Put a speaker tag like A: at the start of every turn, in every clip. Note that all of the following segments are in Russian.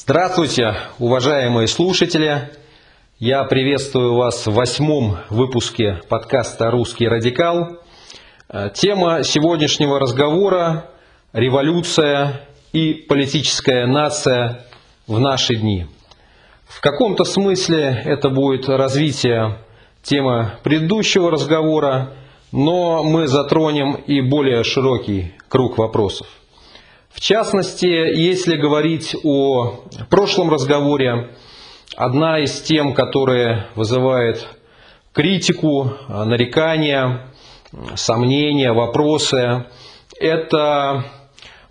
A: Здравствуйте, уважаемые слушатели! Я приветствую вас в восьмом выпуске подкаста «Русский радикал». Э, Тема сегодняшнего разговора – революция и политическая нация в наши дни. В каком-то смысле это будет развитие темы предыдущего разговора, но мы затронем и более широкий круг вопросов. В частности, если говорить о прошлом разговоре, одна из тем, которая вызывает критику, нарекания, сомнения, вопросы, это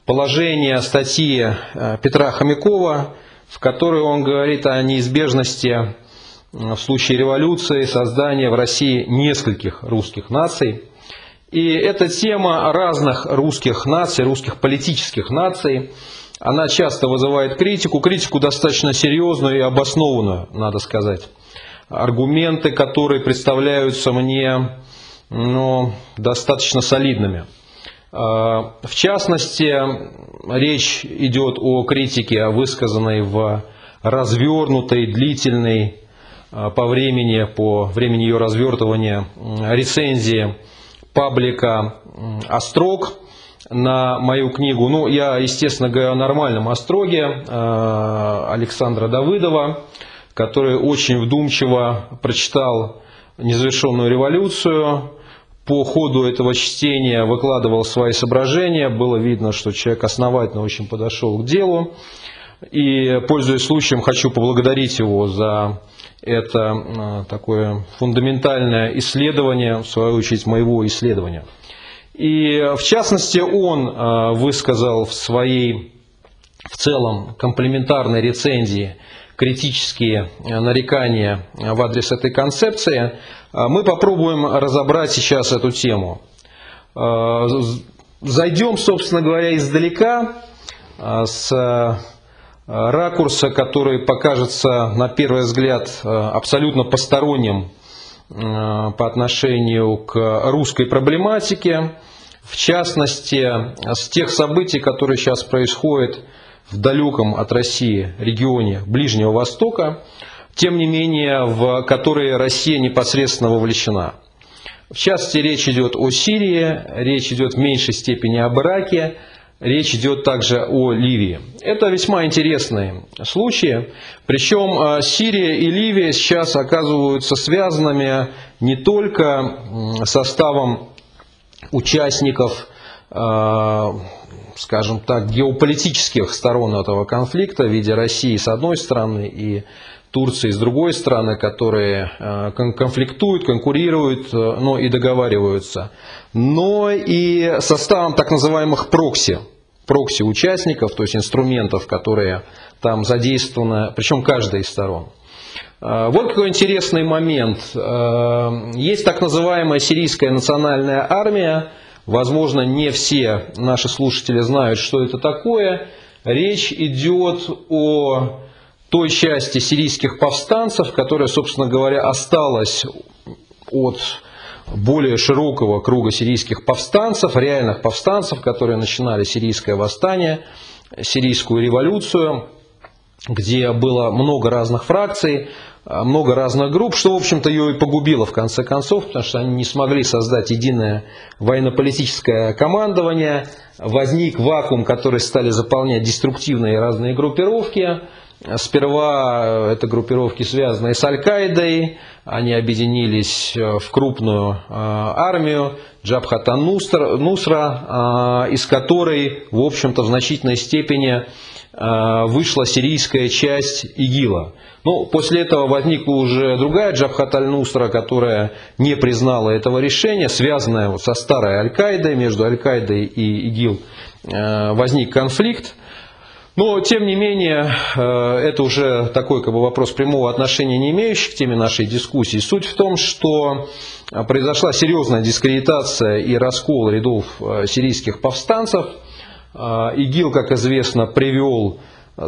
A: положение статьи э, Петра Хомякова, в которой он говорит о неизбежности в случае революции создания в России нескольких русских наций – и эта тема разных русских наций, русских политических наций, она часто вызывает критику, критику достаточно серьезную и обоснованную, надо сказать. Аргументы, которые представляются мне ну, достаточно солидными. А, в частности, речь идет о критике, высказанной в развернутой, длительной а, по времени, по времени ее развертывания рецензии паблика «Острог» на мою книгу. Ну, я, естественно, говорю о нормальном «Остроге» э, Александра Давыдова, который очень вдумчиво прочитал «Незавершенную революцию», по ходу этого чтения выкладывал свои соображения, было видно, что человек основательно очень подошел к делу. И, пользуясь случаем, хочу поблагодарить его за это э, такое фундаментальное исследование, в свою очередь, моего исследования. И в частности он э, высказал в своей в целом комплементарной рецензии критические э, нарекания в адрес этой концепции. Мы попробуем разобрать сейчас эту тему. Зайдем, собственно говоря, издалека с ракурса, который покажется на первый взгляд э, абсолютно посторонним э, по отношению к русской проблематике, в частности, с тех событий, которые сейчас происходят в далеком от России регионе Ближнего Востока, тем не менее, в которые Россия непосредственно вовлечена. В частности, речь идет о Сирии, речь идет в меньшей степени об Ираке, Речь идет также о Ливии. Это весьма интересные случаи. Причем э, Сирия и Ливия сейчас оказываются связанными не только составом участников, э, скажем так, геополитических сторон этого конфликта в виде России с одной стороны и Турции с другой стороны, которые э, конфликтуют, конкурируют, но и договариваются но и составом так называемых прокси, прокси участников, то есть инструментов, которые там задействованы, причем каждая из сторон. А, вот какой интересный момент. Есть так называемая сирийская национальная армия. Возможно, не все наши слушатели знают, что это такое. Речь идет о той части сирийских повстанцев, которая, собственно говоря, осталась от более широкого круга сирийских повстанцев, реальных повстанцев, которые начинали сирийское восстание, сирийскую революцию, где было много разных фракций, много разных групп, что, в общем-то, ее и погубило в конце концов, потому что они не смогли создать единое военно-политическое командование, возник вакуум, который стали заполнять деструктивные разные группировки, Сперва это группировки, связанные с Аль-Каидой, они объединились э, в крупную э, армию Джабхата Нусра, э, из которой, в общем-то, в значительной степени вышла сирийская часть ИГИЛа. Ну, после этого возникла уже другая Джабхат Аль-Нусра, которая не признала этого решения, связанная со старой Аль-Каидой, между Аль-Каидой и ИГИЛ возник конфликт. Но, тем не менее, э, это уже такой как бы, вопрос прямого отношения не имеющий к теме нашей дискуссии. Суть в том, что э, произошла серьезная дискредитация и раскол рядов э, сирийских повстанцев. ИГИЛ, как известно, привел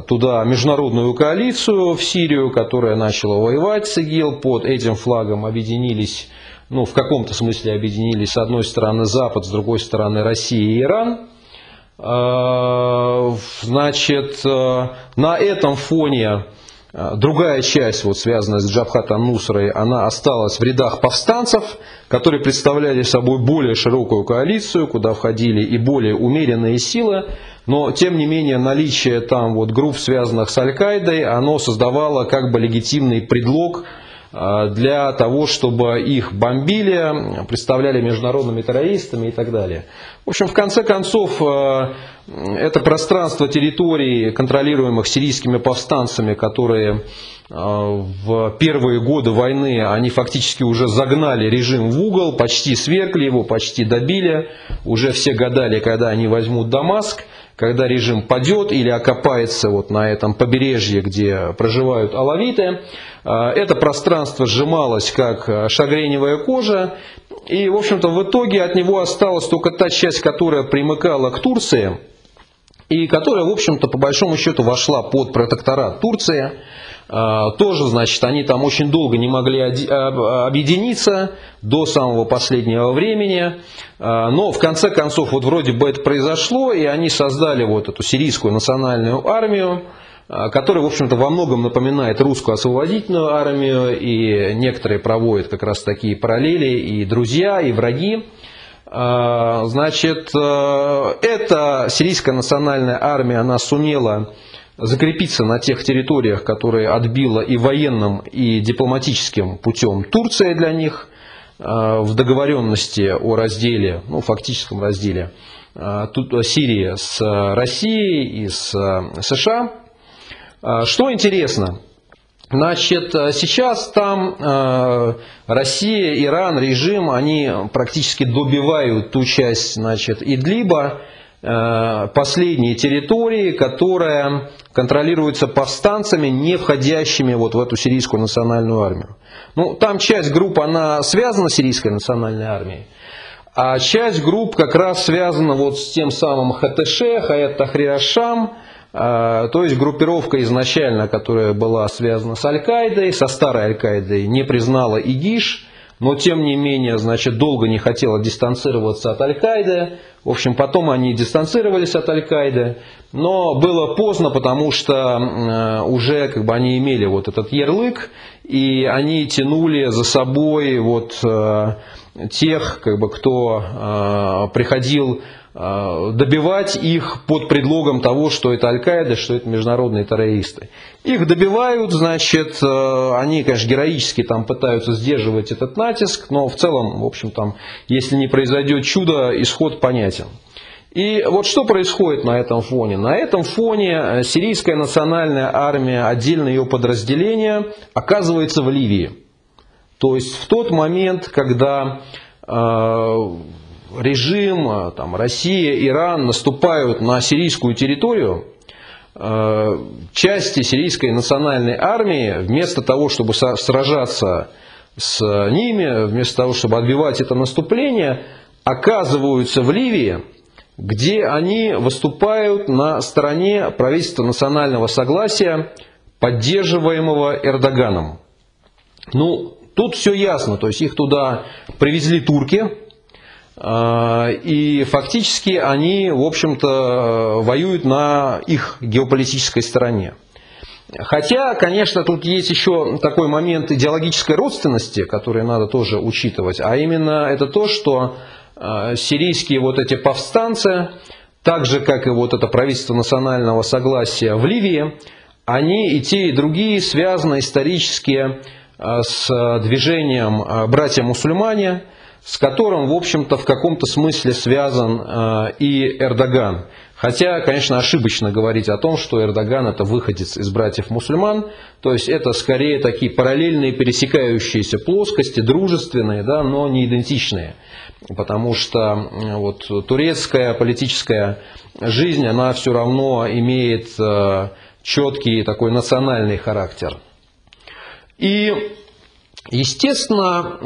A: туда международную коалицию в Сирию, которая начала воевать с ИГИЛ. Под этим флагом объединились, ну, в каком-то смысле объединились с одной стороны Запад, с другой стороны Россия и Иран. Значит, на этом фоне Другая часть, вот, связанная с Джабхатом Нусрой, она осталась в рядах повстанцев, которые представляли собой более широкую коалицию, куда входили и более умеренные силы. Но, тем не менее, наличие там вот групп, связанных с Аль-Каидой, оно создавало как бы легитимный предлог для того, чтобы их бомбили, представляли международными террористами и так далее. В общем, в конце концов, а, это пространство территорий, контролируемых сирийскими повстанцами, которые а, в первые годы войны, они фактически уже загнали режим в угол, почти свергли его, почти добили, уже все гадали, когда они возьмут Дамаск когда режим падет или окопается вот на этом побережье, где проживают алавиты, а, это пространство сжималось как шагреневая кожа, и, в общем-то, в итоге от него осталась только та часть, которая примыкала к Турции, и которая, в общем-то, по большому счету вошла под протекторат Турции. А, тоже, значит, они там очень долго не могли а, объединиться до самого последнего времени. А, но в конце концов, вот вроде бы это произошло, и они создали вот эту сирийскую национальную армию, которая, в общем-то, во многом напоминает русскую освободительную армию, и некоторые проводят как раз такие параллели, и друзья, и враги. Значит, эта сирийская национальная армия, она сумела закрепиться на тех территориях, которые отбила и военным, и дипломатическим путем Турция для них э, в договоренности о разделе, ну, фактическом разделе э, Сирии с Россией и с э, США. Что интересно, Значит, сейчас там Россия, Иран, режим, они практически добивают ту часть, значит, Идлиба, последние территории, которая контролируется повстанцами, не входящими вот в эту сирийскую национальную армию. Ну, там часть групп, она связана с сирийской национальной армией, а часть групп как раз связана вот с тем самым ХТШ, Хаят Тахриашам, то есть группировка изначально, которая была связана с Аль-Каидой, со старой Аль-Каидой, не признала ИГИШ, но тем не менее, значит, долго не хотела дистанцироваться от Аль-Каиды. В общем, потом они дистанцировались от Аль-Каиды, но было поздно, потому что э, уже как бы они имели вот этот ярлык, и они тянули за собой вот э, тех, как бы, кто э, приходил добивать их под предлогом того, что это Аль-Каида, что это международные террористы. Их добивают, значит, э, они, конечно, героически там пытаются сдерживать этот натиск, но в целом, в общем, там, если не произойдет чудо, исход понятен. И вот что происходит на этом фоне? На этом фоне э, сирийская национальная армия, отдельное ее подразделение, оказывается в Ливии. То есть в тот момент, когда режим, а, там, Россия, Иран наступают на сирийскую территорию, а, части сирийской национальной армии, вместо того, чтобы сражаться с ними, вместо того, чтобы отбивать это наступление, оказываются в Ливии, где они выступают на стороне правительства национального согласия, поддерживаемого Эрдоганом. Ну, тут все ясно, то есть их туда привезли турки, и фактически они, в общем-то, воюют на их геополитической стороне. Хотя, конечно, тут есть еще такой момент идеологической родственности, который надо тоже учитывать, а именно это то, что а, сирийские вот эти повстанцы, так же, как и вот это правительство национального согласия в Ливии, они и те, и другие связаны исторически а, с движением братья-мусульмане, с которым, в общем-то, в каком-то смысле связан э, и Эрдоган. Хотя, конечно, ошибочно говорить о том, что Эрдоган это выходец из братьев-мусульман, то есть это скорее такие параллельные пересекающиеся плоскости, дружественные, да, но не идентичные. Потому что вот, турецкая политическая жизнь, она все равно имеет э, четкий такой национальный характер. И Естественно,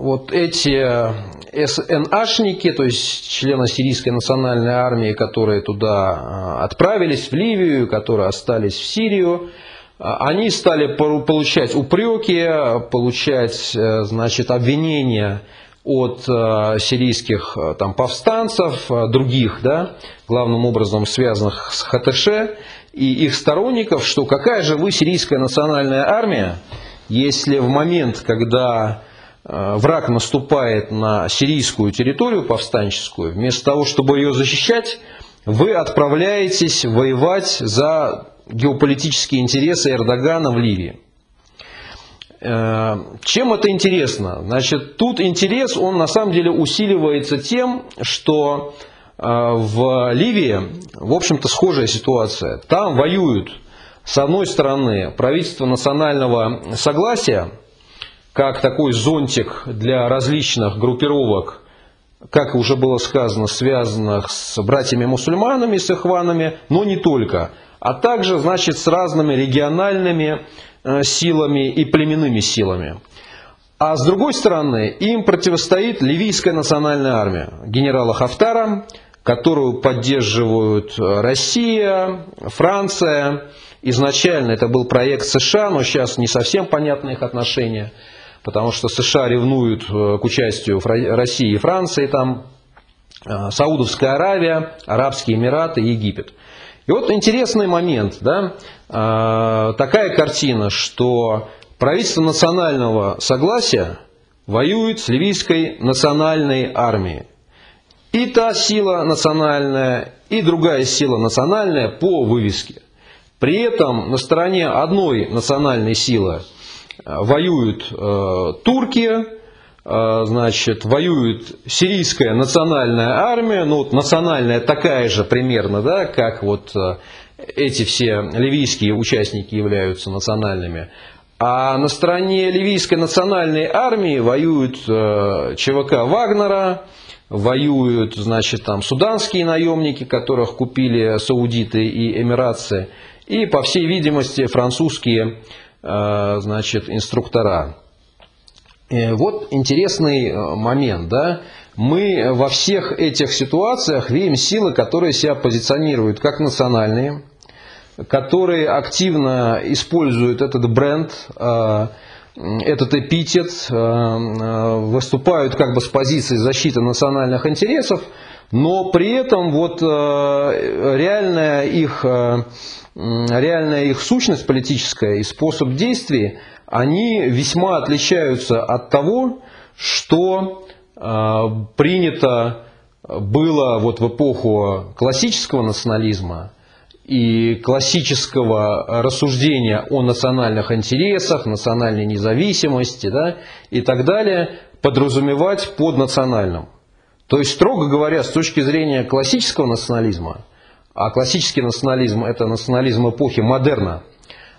A: вот эти СНАшники, то есть члены Сирийской национальной армии, которые туда а, отправились в Ливию, которые остались в Сирию, а, они стали получать упреки, получать э, значит, обвинения от сирийских там, повстанцев, других, да, главным образом связанных с ХТШ, и их сторонников, что какая же вы сирийская национальная армия, если в момент, когда э, враг наступает на сирийскую территорию повстанческую, вместо того, чтобы ее защищать, вы отправляетесь воевать за геополитические интересы Эрдогана в Ливии. Э, чем это интересно? Значит, тут интерес, он на самом деле усиливается тем, что а, в Ливии, в общем-то, схожая ситуация. Там воюют, с одной стороны, правительство национального согласия, как такой зонтик для различных группировок, как уже было сказано, связанных с братьями-мусульманами, с ихванами, но не только, а также, значит, с разными региональными э, силами и племенными силами. А с другой стороны, им противостоит ливийская национальная армия генерала Хафтара, которую поддерживают э, Россия, Франция. Изначально это был проект США, но сейчас не совсем понятны их отношения, потому что США ревнуют э, к участию России и Франции, там э, Саудовская Аравия, Арабские Эмираты, Египет. И вот интересный момент, да, такая картина, что правительство национального согласия воюет с ливийской национальной армией. И та сила национальная, и другая сила национальная по вывеске. При этом на стороне одной национальной силы э, воюют э, турки, э, значит, воюет сирийская национальная армия, ну вот национальная такая же примерно, да, как вот э, эти все ливийские участники являются национальными. А на стороне ливийской национальной армии воюют э, ЧВК Вагнера, воюют, значит, там суданские наемники, которых купили саудиты и эмиратцы, и, по всей видимости, французские, э, значит, инструктора. И вот интересный э, момент, да, мы во всех этих ситуациях видим силы, которые себя позиционируют как национальные, которые активно используют этот бренд, э, этот эпитет, э, э, выступают как бы с позиции защиты национальных интересов, но при этом вот э, реальная их, реальная их сущность политическая и способ действий, они весьма отличаются от того, что принято было вот в эпоху классического национализма, и классического рассуждения о национальных интересах, национальной независимости да, и так далее подразумевать под национальным. То есть, строго говоря, с точки зрения классического национализма, а классический национализм это национализм эпохи модерна,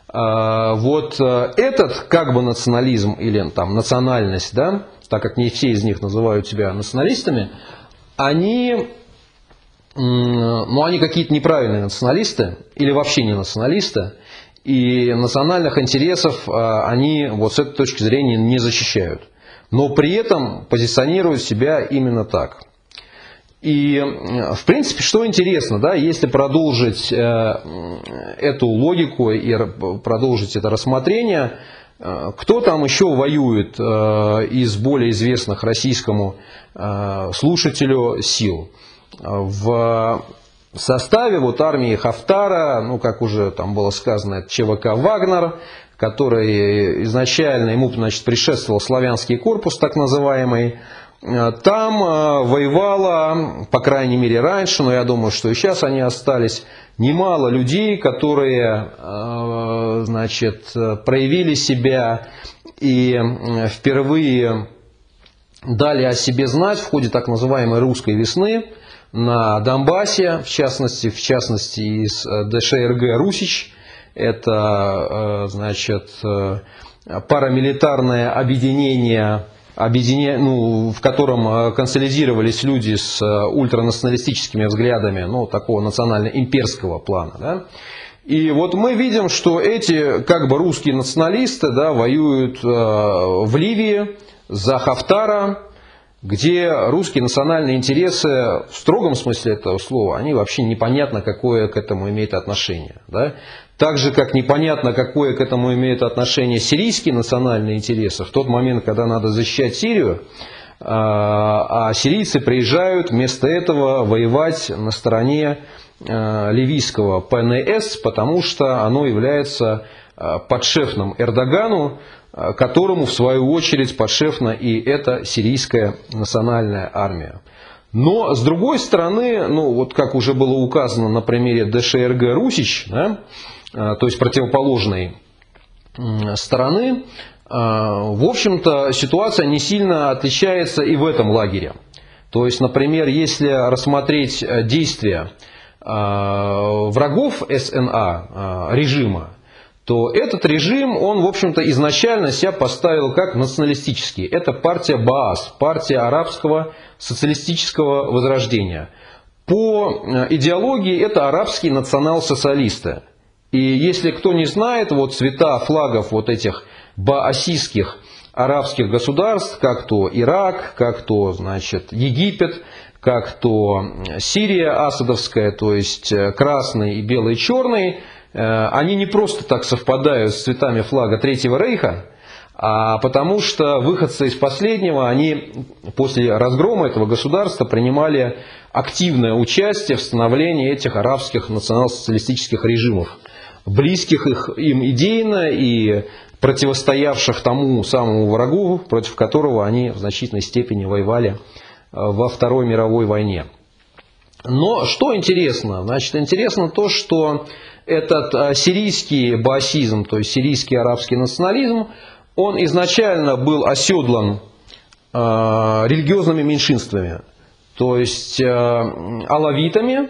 A: а, вот э, этот как бы национализм или там национальность, да, так как не все из них называют себя националистами, они ну, они какие-то неправильные националисты или вообще не националисты, и национальных интересов а, они вот с этой точки зрения не защищают. Но при этом позиционируют себя именно так. И, в принципе, что интересно, да, если продолжить э, эту логику и продолжить это рассмотрение, э, кто там еще воюет э, из более известных российскому слушателю сил? в составе вот армии Хафтара, ну как уже там было сказано, ЧВК Вагнер, который изначально ему значит, предшествовал славянский корпус, так называемый, там э, воевало, по крайней мере раньше, но я думаю, что и сейчас они остались, немало людей, которые э, значит, проявили себя и впервые дали о себе знать в ходе так называемой русской весны на Донбассе, в частности, в частности из э, ДШРГ «Русич». Это, э, значит, э, парамилитарное объединение, объединение ну, в котором консолидировались люди с ультранационалистическими взглядами, ну, такого национально-имперского плана. Да? И вот мы видим, что эти как бы русские националисты да, воюют в Ливии за Хафтара, где русские национальные интересы в строгом смысле этого слова, они вообще непонятно, какое к этому имеет отношение. Да? Так же, как непонятно, какое к этому имеет отношение сирийские национальные интересы, в тот момент, когда надо защищать Сирию, а сирийцы приезжают вместо этого воевать на стороне ливийского ПНС, потому что оно является подшефным Эрдогану, которому в свою очередь подшефна и эта сирийская национальная армия. Но, с другой стороны, ну, вот как уже было указано на примере ДШРГ «Русич», да, а, то есть противоположной стороны, а, в общем-то, ситуация не сильно отличается и в этом лагере. То есть, например, если рассмотреть э, действия врагов СНА режима, то этот режим, он, в общем-то, изначально себя поставил как националистический. Это партия Баас, партия арабского социалистического возрождения. По э, идеологии это арабские национал-социалисты. И если кто не знает, вот цвета флагов вот этих баасийских арабских государств, как то Ирак, как то, значит, Египет, как то Сирия асадовская, то есть э, красный и белый и черный, э, они не просто так совпадают с цветами флага Третьего Рейха, а потому что выходцы из последнего, они после разгрома этого государства принимали активное участие в становлении этих арабских национал-социалистических режимов, близких их, им идейно и противостоявших тому самому врагу, против которого они в значительной степени воевали э, во Второй мировой войне. Но что интересно? Значит, интересно то, что этот э, сирийский баасизм, то есть сирийский арабский национализм, он изначально был оседлан э, религиозными меньшинствами, то есть алавитами,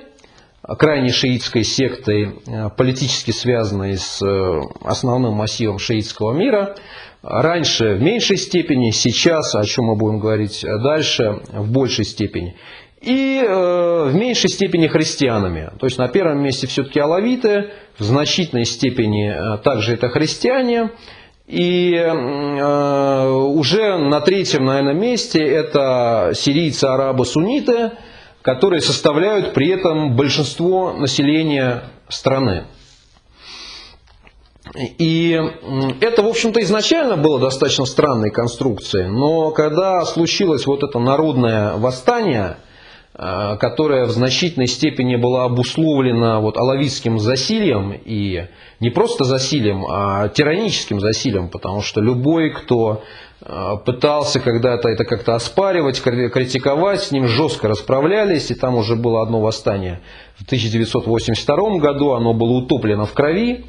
A: крайне шиитской сектой, э, политически связанной с э, основным массивом шиитского мира. Раньше в меньшей степени, сейчас, о чем мы будем говорить дальше, в большей степени. И э, в меньшей степени христианами. То есть на первом месте все-таки алавиты, в значительной степени э, также это христиане. И э, уже на третьем, наверное, месте это сирийцы, арабы, сунниты, которые составляют при этом большинство населения страны. И это, в общем-то, изначально было достаточно странной конструкцией, но когда случилось вот это народное восстание – Э, которая в значительной степени была обусловлена вот алавитским засилием, и не просто засилием, а тираническим засилием, потому что любой, кто пытался когда-то это как-то оспаривать, критиковать, с ним жестко расправлялись, и там уже было одно восстание в 1982 году, оно было утоплено в крови,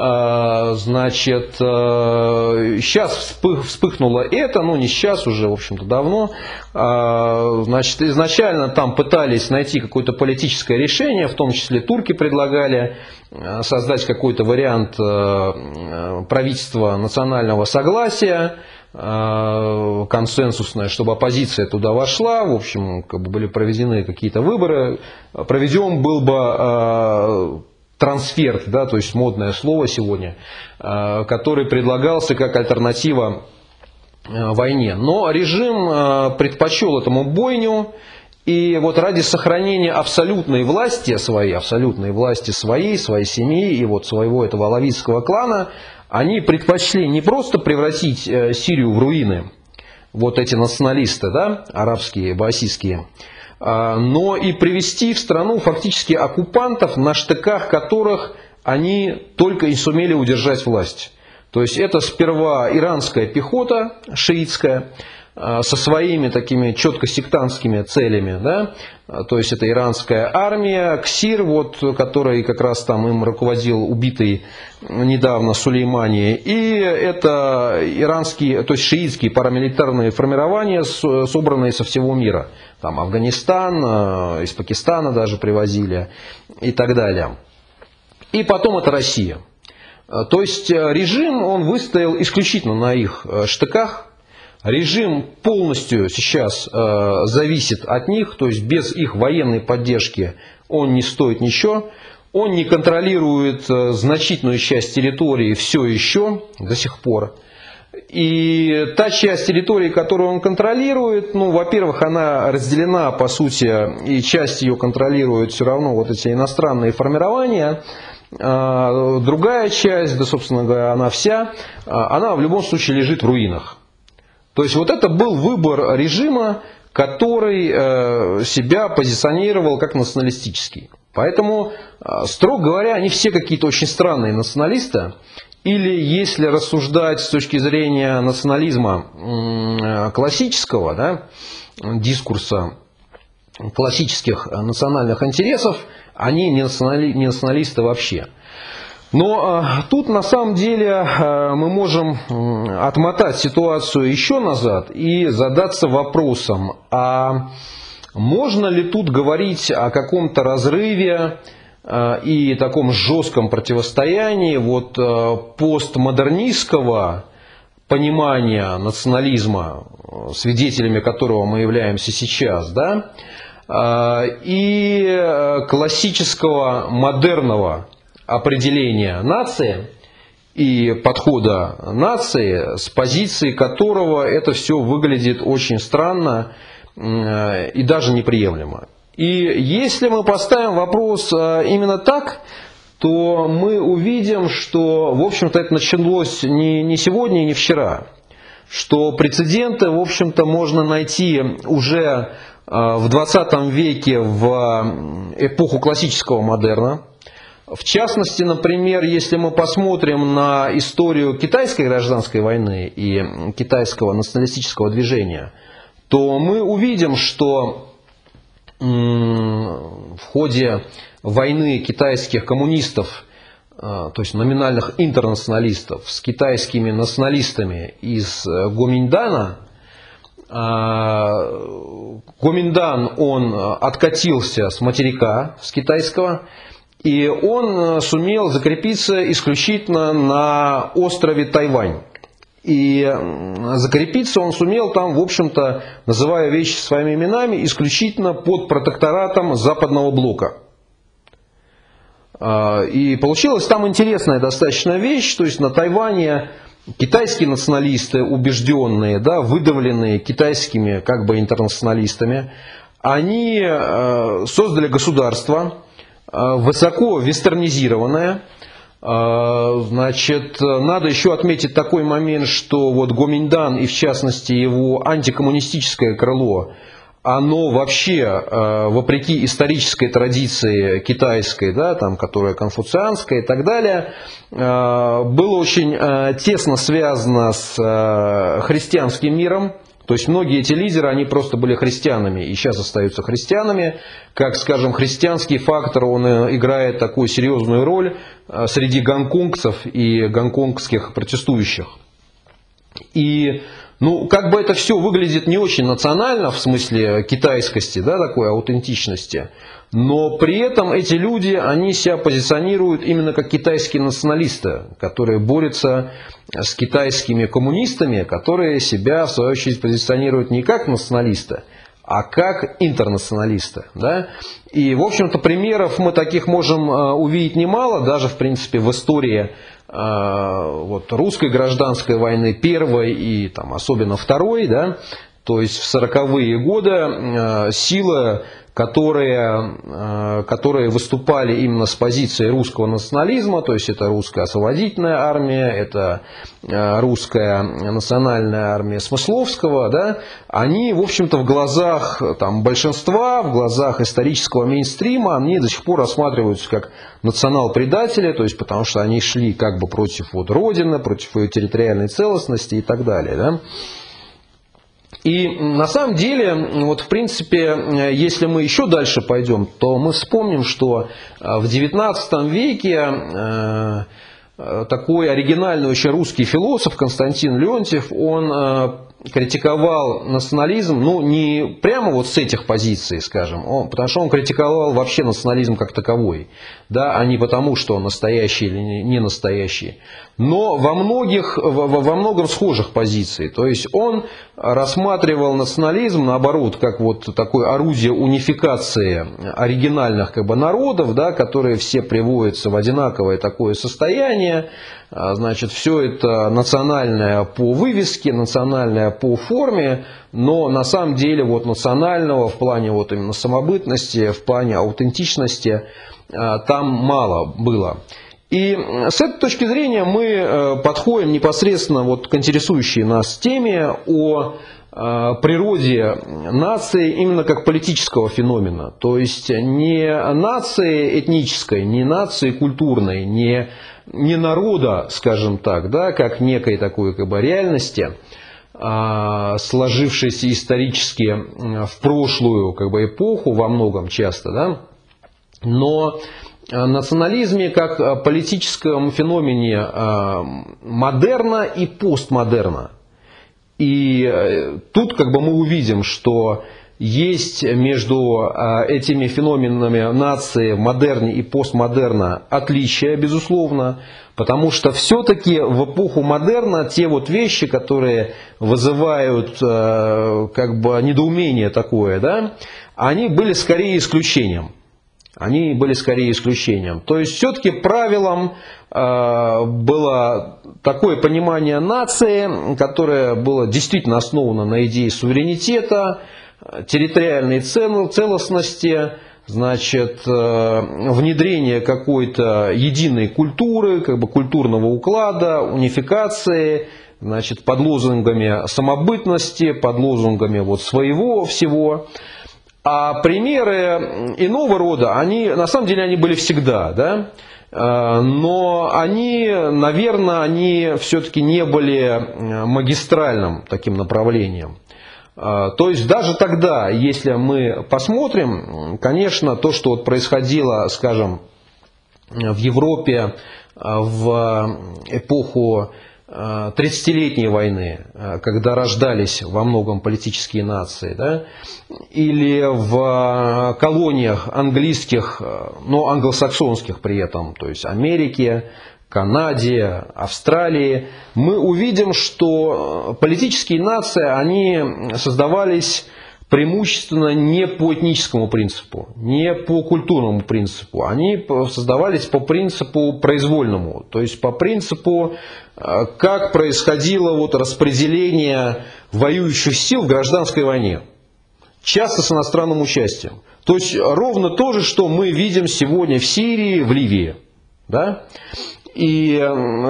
A: а, значит, сейчас э, вспыхнуло это, ну не сейчас уже, в общем-то, давно. А, значит, изначально там пытались найти какое-то политическое решение, в том числе турки предлагали создать какой-то вариант правительства национального согласия консенсусное, чтобы оппозиция туда вошла, в общем, как бы были проведены какие-то выборы. Проведен был бы трансфер, да, то есть модное слово сегодня, э, который предлагался как альтернатива э, войне. Но режим э, предпочел этому бойню, и вот ради сохранения абсолютной власти своей, абсолютной власти своей, своей семьи и вот своего этого алавитского клана, они предпочли не просто превратить Сирию в руины, вот эти националисты, да, арабские, басийские, а, но и привести в страну фактически оккупантов, на штыках которых они только и сумели удержать власть. То есть это сперва иранская пехота шиитская, со своими такими четко сектантскими целями, да, а, то есть это иранская армия, Ксир, вот, который как раз там им руководил убитый недавно Сулеймани, и это иранские, то есть шиитские парамилитарные формирования, собранные со всего мира, там Афганистан, а, из Пакистана даже привозили и так далее. И потом это Россия. То есть режим, он выстоял исключительно на их штыках, Режим полностью сейчас э, зависит от них, то есть без их военной поддержки он не стоит ничего. Он не контролирует э, значительную часть территории все еще до сих пор. И та часть территории, которую он контролирует, ну, во-первых, она разделена, по сути, и часть ее контролирует все равно вот эти иностранные формирования. А другая часть, да, собственно говоря, она вся, а, она в любом случае лежит в руинах. То есть вот это был выбор режима, который э, себя позиционировал как националистический. Поэтому, э, строго говоря, они все какие-то очень странные националисты. Или если рассуждать с точки зрения национализма э, классического, да, дискурса классических национальных интересов, они не, национали, не националисты вообще. Но э, тут на самом деле э, мы можем отмотать ситуацию еще назад и задаться вопросом, а можно ли тут говорить о каком-то разрыве э, и таком жестком противостоянии вот постмодернистского понимания национализма, свидетелями которого мы являемся сейчас, да, и классического модерного определения нации и подхода нации, с позиции которого это все выглядит очень странно и даже неприемлемо. И если мы поставим вопрос а, именно так, то мы увидим, что, в общем-то, это началось не, не сегодня и не вчера. Что прецеденты, в общем-то, можно найти уже а, в 20 веке в эпоху классического модерна, в частности, например, если мы посмотрим на историю китайской гражданской войны и китайского националистического движения, то мы увидим, что в ходе войны китайских коммунистов, э, то есть номинальных интернационалистов, с китайскими националистами из э, Гоминьдана, э, Гоминдан он откатился с материка, с китайского, и он э, сумел закрепиться исключительно на острове Тайвань. И закрепиться он сумел там, в общем-то, называя вещи своими именами, исключительно под протекторатом Западного блока. А, и получилась там интересная достаточно вещь, то есть на Тайване китайские националисты, убежденные, да, выдавленные китайскими как бы интернационалистами, они э, создали государство, высоко вестернизированная. Э, значит, надо еще отметить такой момент, что вот Гоминдан и в частности его антикоммунистическое крыло, оно вообще, э, вопреки исторической традиции китайской, да, там, которая конфуцианская и так далее, было очень тесно связано с христианским миром, то есть многие эти лидеры, они просто были христианами и сейчас остаются христианами. Как, скажем, христианский фактор, он э, играет такую серьезную роль э, среди гонконгцев и гонконгских протестующих. И ну, как бы это все выглядит не очень национально, в смысле китайскости, да, такой аутентичности, но при этом эти люди, они себя позиционируют именно как китайские националисты, которые борются с китайскими коммунистами, которые себя, в свою очередь, позиционируют не как националисты, а как интернационалисты. Да? И, в общем-то, примеров мы таких можем э, увидеть немало, даже, в принципе, в истории вот, русской гражданской войны первой и там, особенно второй, да, то есть в 40-е годы э, сила которые, э, которые выступали именно с позиции русского национализма, то есть это русская освободительная армия, это э, русская национальная армия Смысловского, да, они, в общем-то, в глазах там, большинства, в глазах исторического мейнстрима, они до сих пор рассматриваются как национал-предатели, то есть потому что они шли как бы против вот, Родины, против ее территориальной целостности и так далее. Да. И на самом деле, вот в принципе, если мы еще дальше пойдем, то мы вспомним, что э, в XIX веке э, э, такой оригинальный очень русский философ Константин Леонтьев, он критиковал национализм, ну, не прямо вот с этих позиций, скажем, он, потому что он критиковал вообще национализм как таковой, да, а не потому, что он настоящий или не настоящий, но во, многих, во многом схожих позиций. То есть он рассматривал национализм, наоборот, как вот такое орудие унификации оригинальных как бы, народов, да, которые все приводятся в одинаковое такое состояние, значит, все это национальное по вывеске, национальное по форме, но на самом деле вот национального в плане вот именно самобытности, в плане аутентичности а, там мало было. И с этой точки зрения мы э, подходим непосредственно вот к интересующей нас теме о э, природе нации именно как политического феномена. То есть не нации этнической, не нации культурной, не, не народа, скажем так, да, как некой такой как бы, реальности, а, сложившейся исторически в прошлую как бы, эпоху во многом часто, да, но национализме как э, политическом феномене модерна и постмодерна. И э, тут как бы мы увидим, что есть между этими феноменами нации в модерне и постмодерна отличия, безусловно, потому что все-таки в эпоху модерна те вот вещи, которые вызывают как бы недоумение такое, да, они были скорее исключением они были скорее исключением. То есть все-таки правилом э, было такое понимание нации, которое было действительно основано на идее суверенитета, территориальной целостности, значит, э, внедрение какой-то единой культуры, как бы культурного уклада, унификации, значит, под лозунгами самобытности, под лозунгами вот своего всего. А примеры иного рода, они, на самом деле, они были всегда, да? Э, но они, наверное, они все-таки не были э, магистральным таким направлением. Э, то есть даже тогда, если мы посмотрим, конечно, то, что вот происходило, скажем, в Европе в эпоху 30-летней э, войны, когда рождались во многом политические нации, да, или в колониях английских, но англосаксонских при этом, то есть Америки, Канаде, Австралии, мы увидим, что политические нации, они создавались преимущественно не по этническому принципу, не по культурному принципу. Они создавались по принципу произвольному, то есть по принципу, э, как происходило вот распределение воюющих сил в гражданской войне, часто с иностранным участием. То есть ровно то же, что мы видим сегодня в Сирии, в Ливии. Да? И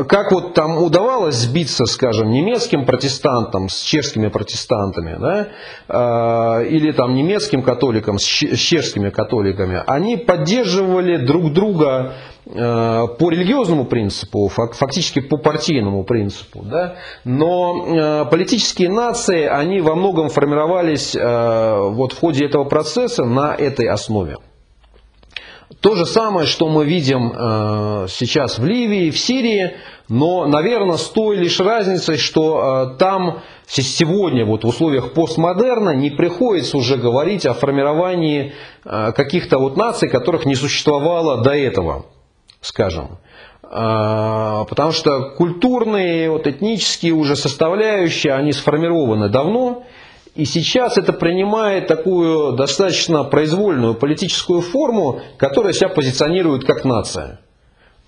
A: как вот там удавалось сбиться, скажем, немецким протестантам с чешскими протестантами, да, а, или там немецким католикам с чешскими католиками, они поддерживали друг друга а, по религиозному принципу, фактически по партийному принципу. Да? Но политические нации, они во многом формировались вот в ходе этого процесса на этой основе. То же самое, что мы видим э, сейчас в Ливии, в Сирии, но, наверное, с той лишь разницей, что э, там сегодня вот в условиях постмодерна не приходится уже говорить о формировании э, каких-то вот наций, которых не существовало до этого, скажем. Потому что культурные, вот, этнические уже составляющие, они сформированы давно, и сейчас это принимает такую достаточно произвольную политическую форму, которая себя позиционирует как нация.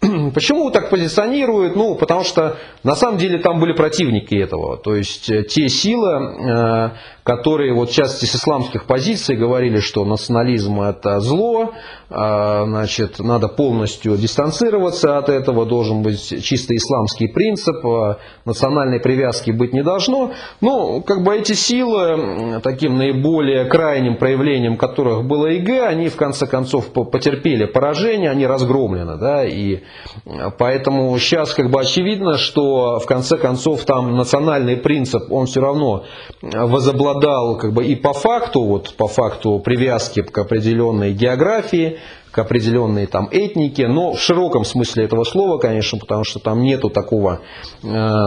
A: Почему так позиционируют? Ну, потому что на самом деле там были противники этого. То есть э, те силы, э, которые вот частности с исламских позиций говорили, что национализм это зло, э, значит, надо полностью дистанцироваться от этого, должен быть чисто исламский принцип, национальной привязки быть не должно. Ну, как бы эти силы, таким наиболее крайним проявлением которых было ИГ, они в конце концов потерпели поражение, они разгромлены, да, и Поэтому сейчас как бы очевидно, что в конце концов там национальный принцип, он все равно возобладал как бы и по факту, вот по факту привязки к определенной географии, к определенной там этнике, но в широком смысле этого слова, конечно, потому что там нету такого э,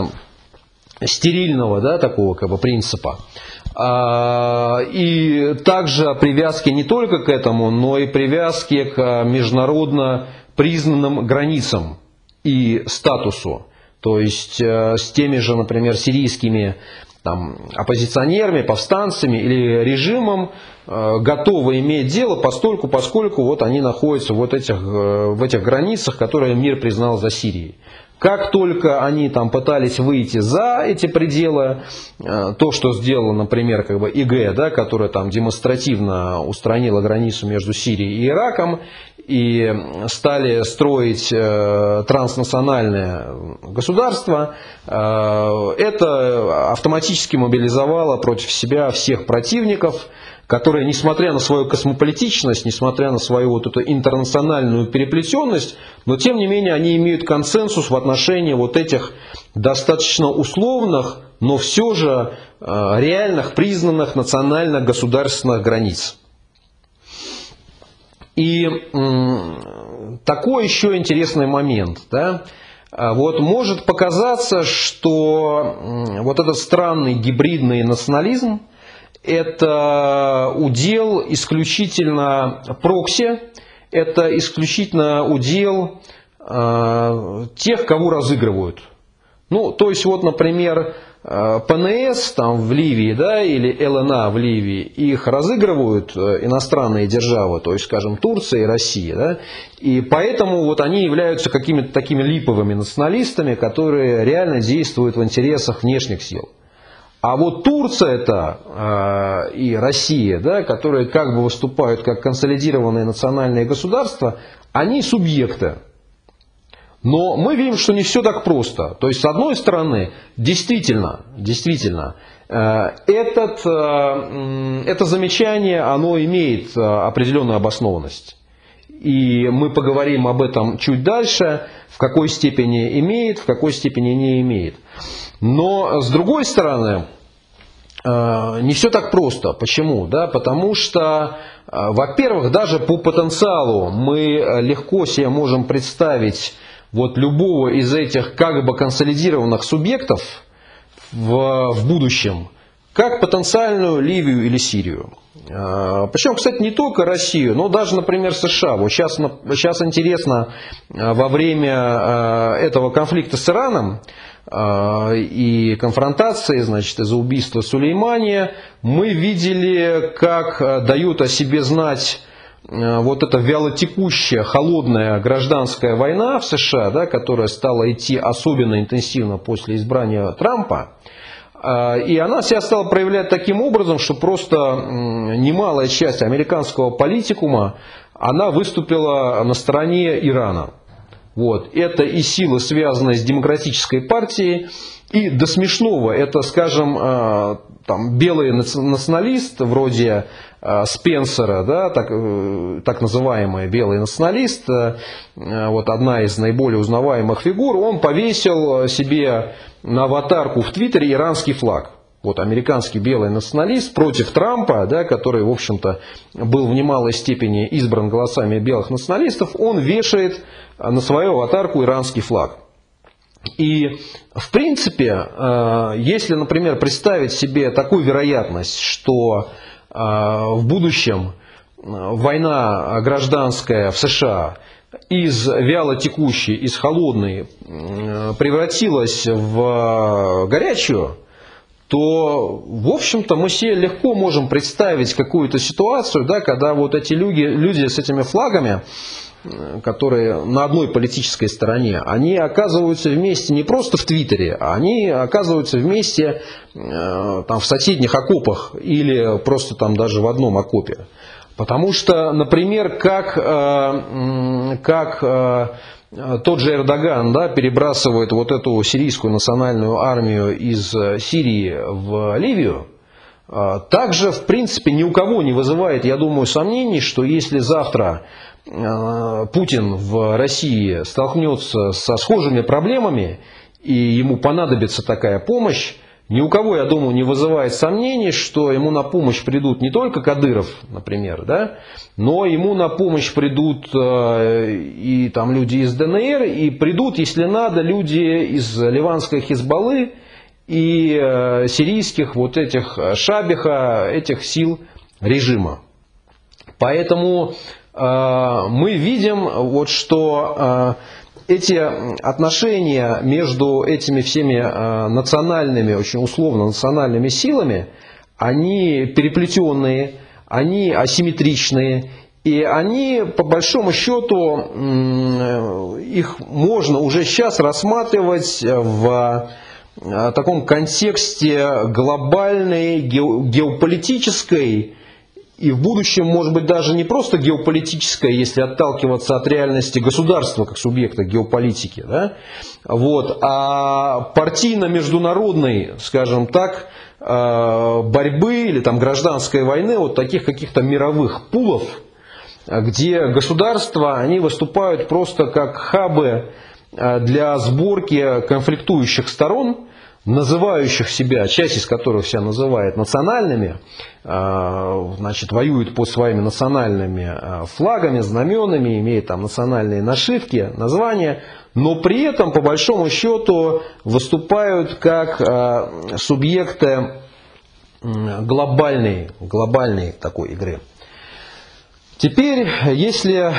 A: стерильного, да, такого как бы принципа. А, и также привязки не только к этому, но и привязки к международно признанным границам и статусу. То есть э, с теми же, например, сирийскими там, оппозиционерами, повстанцами или режимом э, готовы иметь дело, постольку, поскольку вот они находятся вот этих, э, в этих границах, которые мир признал за Сирией. Как только они там пытались выйти за эти пределы, э, то, что сделала, например, как бы ИГ, да, которая там демонстративно устранила границу между Сирией и Ираком, и стали строить э, транснациональное государство, э, это автоматически мобилизовало против себя всех противников, которые, несмотря на свою космополитичность, несмотря на свою вот эту интернациональную переплетенность, но тем не менее они имеют консенсус в отношении вот этих достаточно условных, но все же э, реальных признанных национально-государственных границ. И такой еще интересный момент. Да? А вот может показаться, что вот этот странный гибридный национализм это удел исключительно прокси, это исключительно удел э, тех, кого разыгрывают. Ну, то есть вот, например, ПНС там в Ливии, да, или ЛНА в Ливии, их разыгрывают э, иностранные державы, то есть, скажем, Турция и Россия, да, и поэтому вот они являются какими-то такими липовыми националистами, которые реально действуют в интересах внешних сил. А вот Турция это э, и Россия, да, которые как бы выступают как консолидированные национальные государства, они субъекты. Но мы видим, что не все так просто. То есть, с одной стороны, действительно, действительно, э, этот, э, это замечание, оно имеет э, определенную обоснованность. И мы поговорим об этом чуть дальше, в какой степени имеет, в какой степени не имеет. Но, с другой стороны, не все так просто. Почему? Да, потому что, во-первых, даже по потенциалу мы легко себе можем представить вот любого из этих как бы консолидированных субъектов в, в будущем, как потенциальную Ливию или Сирию. А, Причем, кстати, не только Россию, но даже, например, США. Вот сейчас, сейчас интересно, а, во время а, этого конфликта с Ираном и конфронтации, значит, из-за убийства Сулеймания, мы видели, как дают о себе знать вот эта вялотекущая, холодная гражданская война в США, да, которая стала идти особенно интенсивно после избрания Трампа, э, и она себя стала проявлять таким образом, что просто немалая часть американского политикума, она выступила на стороне Ирана. Вот. Это и силы, связанные с демократической партией, и до смешного, это, скажем, э, там, белый националист вроде э, Спенсера, да, так, э, так называемый белый националист, вот одна из наиболее узнаваемых фигур, он повесил себе на аватарку в Твиттере иранский флаг. Вот американский белый националист против Трампа, да, который, в общем-то, был в немалой степени избран голосами белых националистов, он вешает на свою аватарку иранский флаг. И, в принципе, э, если, например, представить себе такую вероятность, что э, в будущем э, война гражданская в США из вяло текущей, из холодной превратилась в горячую, то, в общем-то, мы себе легко можем представить какую-то ситуацию, да, когда вот эти люди, люди с этими флагами, которые на одной политической стороне, они оказываются вместе не просто в Твиттере, а они оказываются вместе э, там, в соседних окопах или просто там даже в одном окопе. Потому что, например, как, э, как э, тот же Эрдоган да, перебрасывает вот эту сирийскую национальную армию из Сирии в Ливию, также, в принципе, ни у кого не вызывает, я думаю, сомнений, что если завтра Путин в России столкнется со схожими проблемами, и ему понадобится такая помощь, ни у кого, я думаю, не вызывает сомнений, что ему на помощь придут не только Кадыров, например, да, но ему на помощь придут э, и там люди из ДНР, и придут, если надо, люди из ливанской Хизбаллы и э, сирийских вот этих шабиха, этих сил режима. Поэтому Э, мы видим, вот, что э, эти отношения между этими всеми э, национальными, очень условно национальными силами, они переплетенные, они асимметричные, и они, по большому счету, их можно уже сейчас рассматривать в таком контексте глобальной геополитической и в будущем, может быть, даже не просто геополитическое, если отталкиваться от реальности государства как субъекта геополитики, да, вот, а партийно-международной, скажем так, э, борьбы или там гражданской войны, вот таких каких-то мировых пулов, где государства, они выступают просто как хабы э, для сборки конфликтующих сторон, называющих себя, часть из которых себя называет национальными, э, значит, воюют под своими национальными э, флагами, знаменами, имеют там национальные нашивки, названия, но при этом, по большому счету, выступают как субъекты глобальной, глобальной такой игры. Теперь, если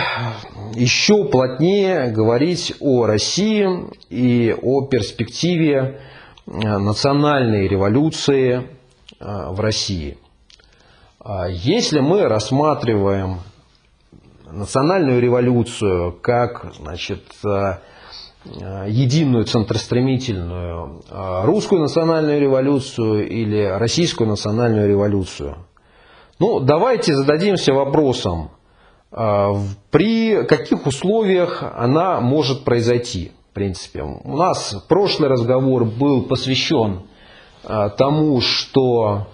A: еще плотнее говорить о России и о перспективе национальной революции э, в России. А если мы рассматриваем национальную революцию как значит, э, единую центростремительную русскую национальную революцию или российскую национальную революцию – ну, давайте зададимся вопросом, при каких условиях она может произойти, в принципе. У нас прошлый разговор был посвящен а, тому, что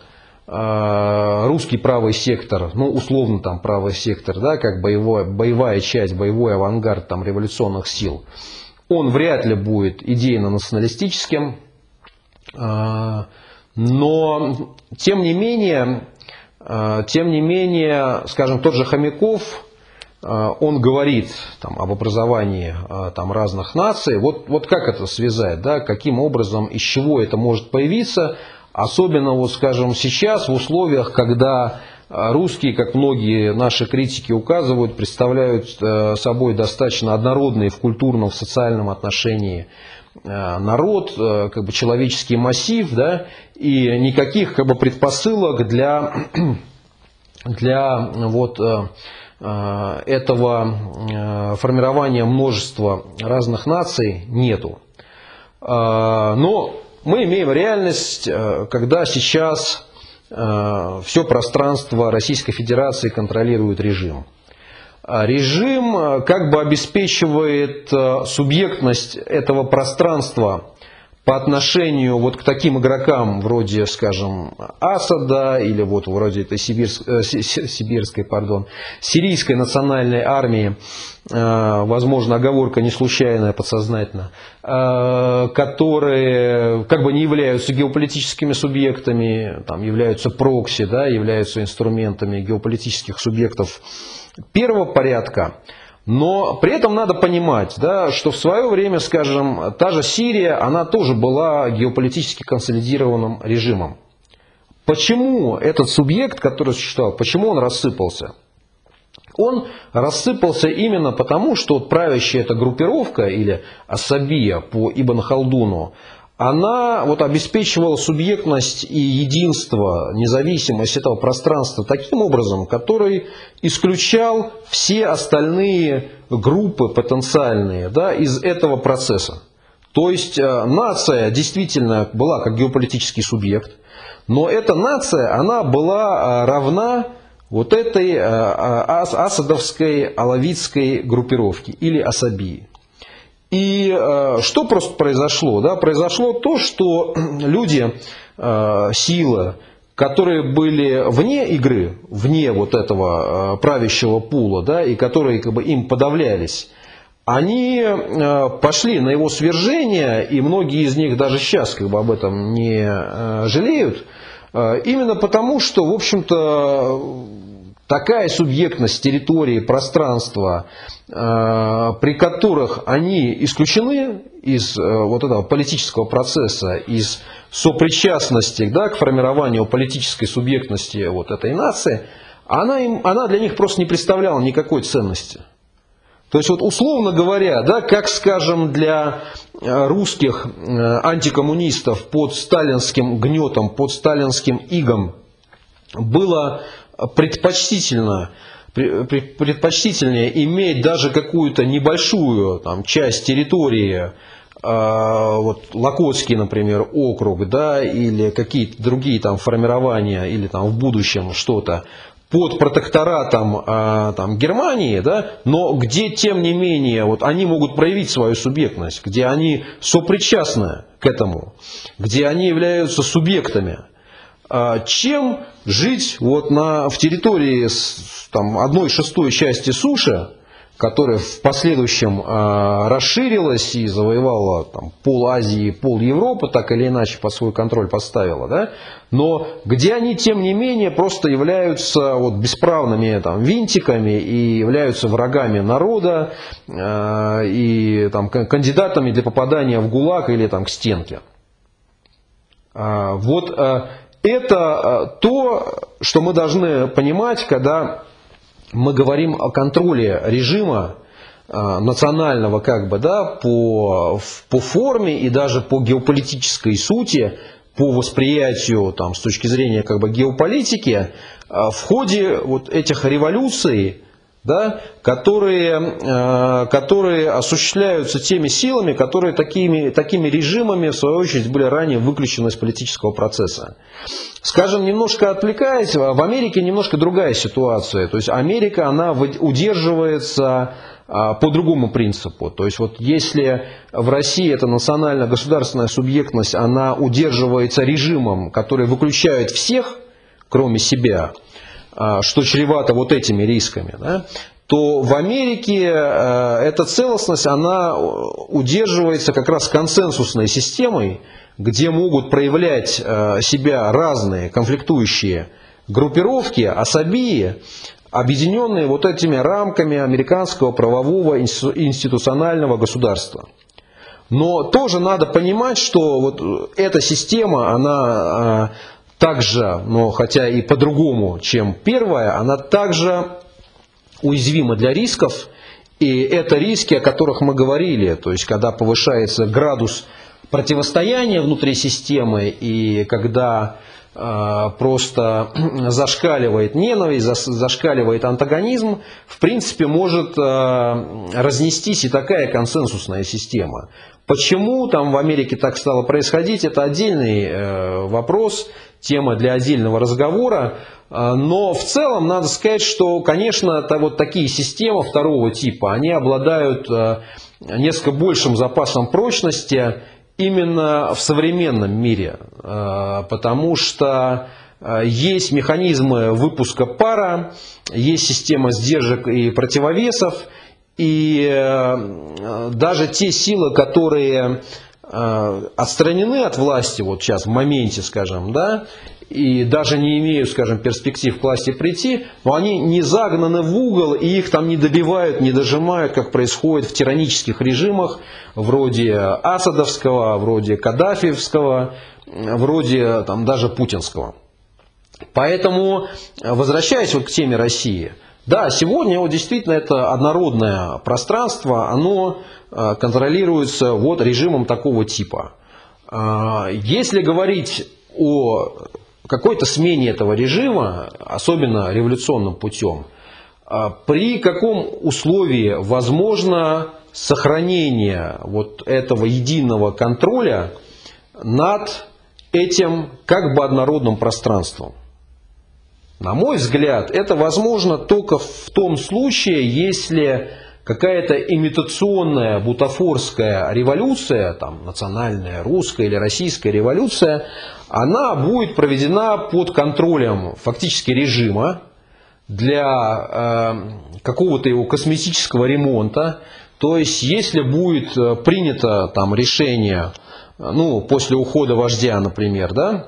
A: а, русский правый сектор, ну, условно там правый сектор, да, как боевой, боевая часть, боевой авангард там революционных сил, он вряд ли будет идейно-националистическим, но, тем не менее, тем не менее, скажем, тот же Хомяков, он говорит там, об образовании а, там, разных наций. Вот, вот как это связать, да, каким образом, из чего это может появиться, особенно, вот, скажем, сейчас в условиях, когда русские, как многие наши критики указывают, представляют собой достаточно однородный в культурном, в социальном отношении народ, как бы человеческий массив, да, и никаких как бы, предпосылок для, для вот, э, э, этого э, формирования множества разных наций нету. Но мы имеем реальность, когда сейчас все пространство Российской Федерации контролирует режим. Режим как бы обеспечивает субъектность этого пространства по отношению вот к таким игрокам, вроде, скажем, Асада или вот вроде этой сибирской, э, сибирской пардон, сирийской национальной армии, э, возможно, оговорка не случайная, подсознательно, э, которые как бы не являются геополитическими субъектами, там, являются прокси, да, являются инструментами геополитических субъектов первого порядка, но при этом надо понимать, да, что в свое время, скажем, та же Сирия, она тоже была геополитически консолидированным режимом. Почему этот субъект, который существовал, почему он рассыпался? Он рассыпался именно потому, что правящая эта группировка или асабия по Ибн Халдуну, она вот обеспечивала субъектность и единство, независимость этого пространства таким образом, который исключал все остальные группы потенциальные да, из этого процесса. То есть э, нация действительно была как геополитический субъект, но эта нация, она была э, равна вот этой э, асадовской алавитской группировке или асабии. И э, что просто произошло? Да? Произошло то, что люди, э, силы, которые были вне игры, вне вот этого э, правящего пула, да, и которые как бы, им подавлялись, они пошли на его свержение, и многие из них даже сейчас как бы, об этом не жалеют, именно потому, что, в общем-то, такая субъектность территории, пространства, э, при которых они исключены из э, вот этого политического процесса, из сопричастности да, к формированию политической субъектности вот этой нации, она, им, она для них просто не представляла никакой ценности. То есть, вот условно говоря, да, как, скажем, для э, русских антикоммунистов под сталинским гнетом, под сталинским игом было предпочтительно предпочтительнее иметь даже какую-то небольшую там, часть территории, э, вот Локотский, например, округ, да, или какие-то другие там формирования, или там в будущем что-то, под протекторатом э, там, Германии, да, но где, тем не менее, вот они могут проявить свою субъектность, где они сопричастны к этому, где они являются субъектами, чем жить вот на, в территории там, одной шестой части суши, которая в последующем э, расширилась и завоевала там, пол Азии, пол Европы, так или иначе под свой контроль поставила, да? но где они, тем не менее, просто являются вот, бесправными там, винтиками и являются врагами народа э, и там, кандидатами для попадания в ГУЛАГ или там, к стенке. Вот это то, что мы должны понимать, когда мы говорим о контроле режима э, национального как бы, да, по, по форме и даже по геополитической сути, по восприятию там, с точки зрения как бы, геополитики, э, в ходе вот этих революций да, которые, э, которые осуществляются теми силами, которые такими, такими режимами, в свою очередь, были ранее выключены из политического процесса. Скажем, немножко отвлекаясь, в Америке немножко другая ситуация. То есть Америка, она удерживается а, по другому принципу. То есть вот если в России эта национально-государственная субъектность, она удерживается режимом, который выключает всех, кроме себя, что чревато вот этими рисками, да, то в Америке э, эта целостность, она удерживается как раз консенсусной системой, где могут проявлять э, себя разные конфликтующие группировки, особии, объединенные вот этими рамками американского правового институционального государства. Но тоже надо понимать, что вот эта система, она также, но хотя и по-другому, чем первая, она также уязвима для рисков, и это риски, о которых мы говорили, то есть когда повышается градус противостояния внутри системы, и когда э, просто зашкаливает ненависть, зашкаливает антагонизм, в принципе может э, разнестись и такая консенсусная система. Почему там в Америке так стало происходить, это отдельный э, вопрос, тема для отдельного разговора. Э, но в целом надо сказать, что, конечно, это вот такие системы второго типа, они обладают э, несколько большим запасом прочности именно в современном мире, потому что есть механизмы выпуска пара, есть система сдержек и противовесов, и э, даже те силы, которые отстранены от власти, вот сейчас в моменте, скажем, да, и даже не имеют, скажем, перспектив к власти прийти, но они не загнаны в угол, и их там не добивают, не дожимают, как происходит в тиранических режимах, вроде Асадовского, вроде Каддафиевского, вроде там, даже путинского. Поэтому, возвращаясь вот к теме России – да, сегодня вот действительно это однородное пространство, оно э, контролируется вот режимом такого типа. Э, если говорить о какой-то смене этого режима, особенно революционным путем, э, при каком условии возможно сохранение вот этого единого контроля над этим как бы однородным пространством? На мой взгляд, это возможно только в том случае, если какая-то имитационная бутафорская революция, там, национальная русская или российская революция, она будет проведена под контролем фактически режима для э, какого-то его косметического ремонта. То есть, если будет э, принято там, решение, ну, после ухода вождя, например, да,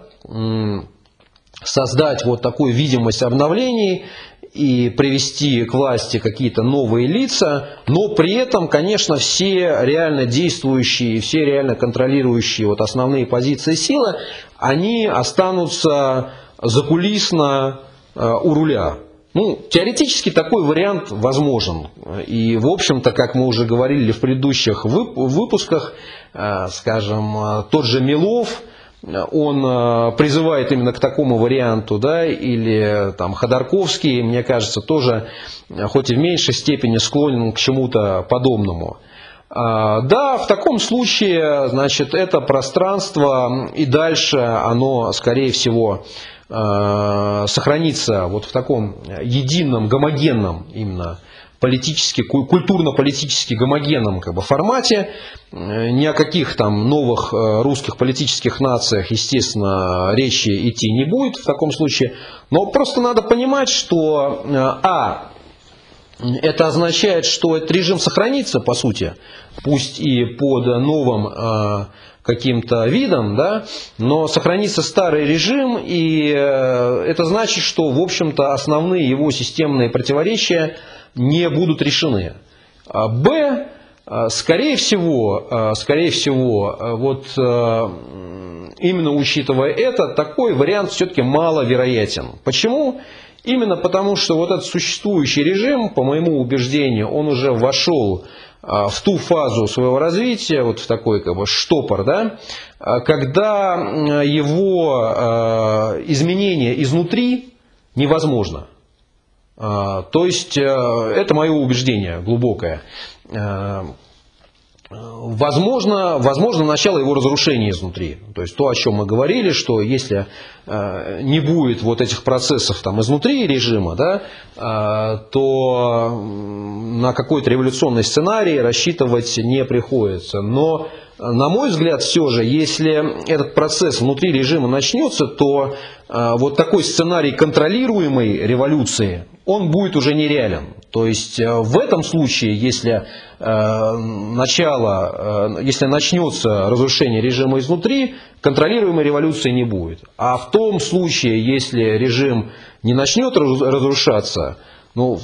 A: создать вот такую видимость обновлений и привести к власти какие-то новые лица, но при этом, конечно, все реально действующие, все реально контролирующие вот основные позиции силы, они останутся закулисно э, у руля. Ну, теоретически такой вариант возможен. И, в общем-то, как мы уже говорили в предыдущих выпусках, э, скажем, э, тот же Милов, он э, призывает именно к такому варианту, да, или там Ходорковский, мне кажется, тоже, э, хоть и в меньшей степени склонен к чему-то подобному. А, да, в таком случае, значит, это пространство и дальше, оно, скорее всего, э, сохраниться вот в таком едином, гомогенном именно политически, культурно-политически гомогенном как бы, формате. Э, ни о каких там новых э, русских политических нациях, естественно, речи идти не будет в таком случае. Но просто надо понимать, что э, А, это означает, что этот режим сохранится, по сути, пусть и под новым каким-то видом, да, но сохранится старый режим, и это значит, что, в общем-то, основные его системные противоречия – не будут решены. А, Б, а, скорее всего, а, скорее всего, вот именно учитывая это, такой вариант все-таки маловероятен. Почему? Именно потому, что вот этот существующий режим, по моему убеждению, он уже вошел в ту фазу своего развития, вот в такой как бы штопор, да, когда его изменение изнутри невозможно. А, то есть э, это мое убеждение глубокое. Э, возможно, возможно начало его разрушения изнутри. То есть то, о чем мы говорили, что если э, не будет вот этих процессов там изнутри режима, да, то на какой-то революционный сценарий рассчитывать не приходится. Но на мой взгляд, все же, если этот процесс внутри режима начнется, то вот такой сценарий контролируемой революции, он будет уже нереален. То есть э, в этом случае, если э, начало, э, если начнется разрушение режима изнутри, контролируемой революции не будет. А в том случае, если режим не начнет разрушаться, ну,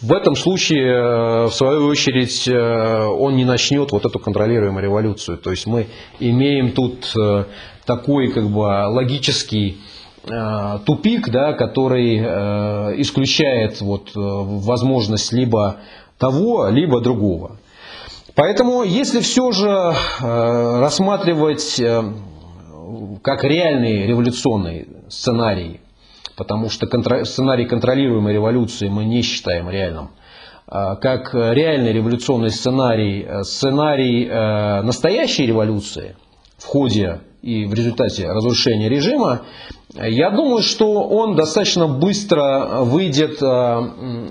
A: в этом случае, в свою очередь, он не начнет вот эту контролируемую революцию. То есть мы имеем тут такой как бы логический тупик, да, который э, исключает вот, э, возможность либо того, либо другого. Поэтому, если все же рассматривать как реальный революционный сценарий, потому что сценарий контролируемой революции мы не считаем реальным, как реальный революционный сценарий, сценарий настоящей революции в ходе и в результате разрушения режима, я думаю, что он достаточно быстро выйдет, э,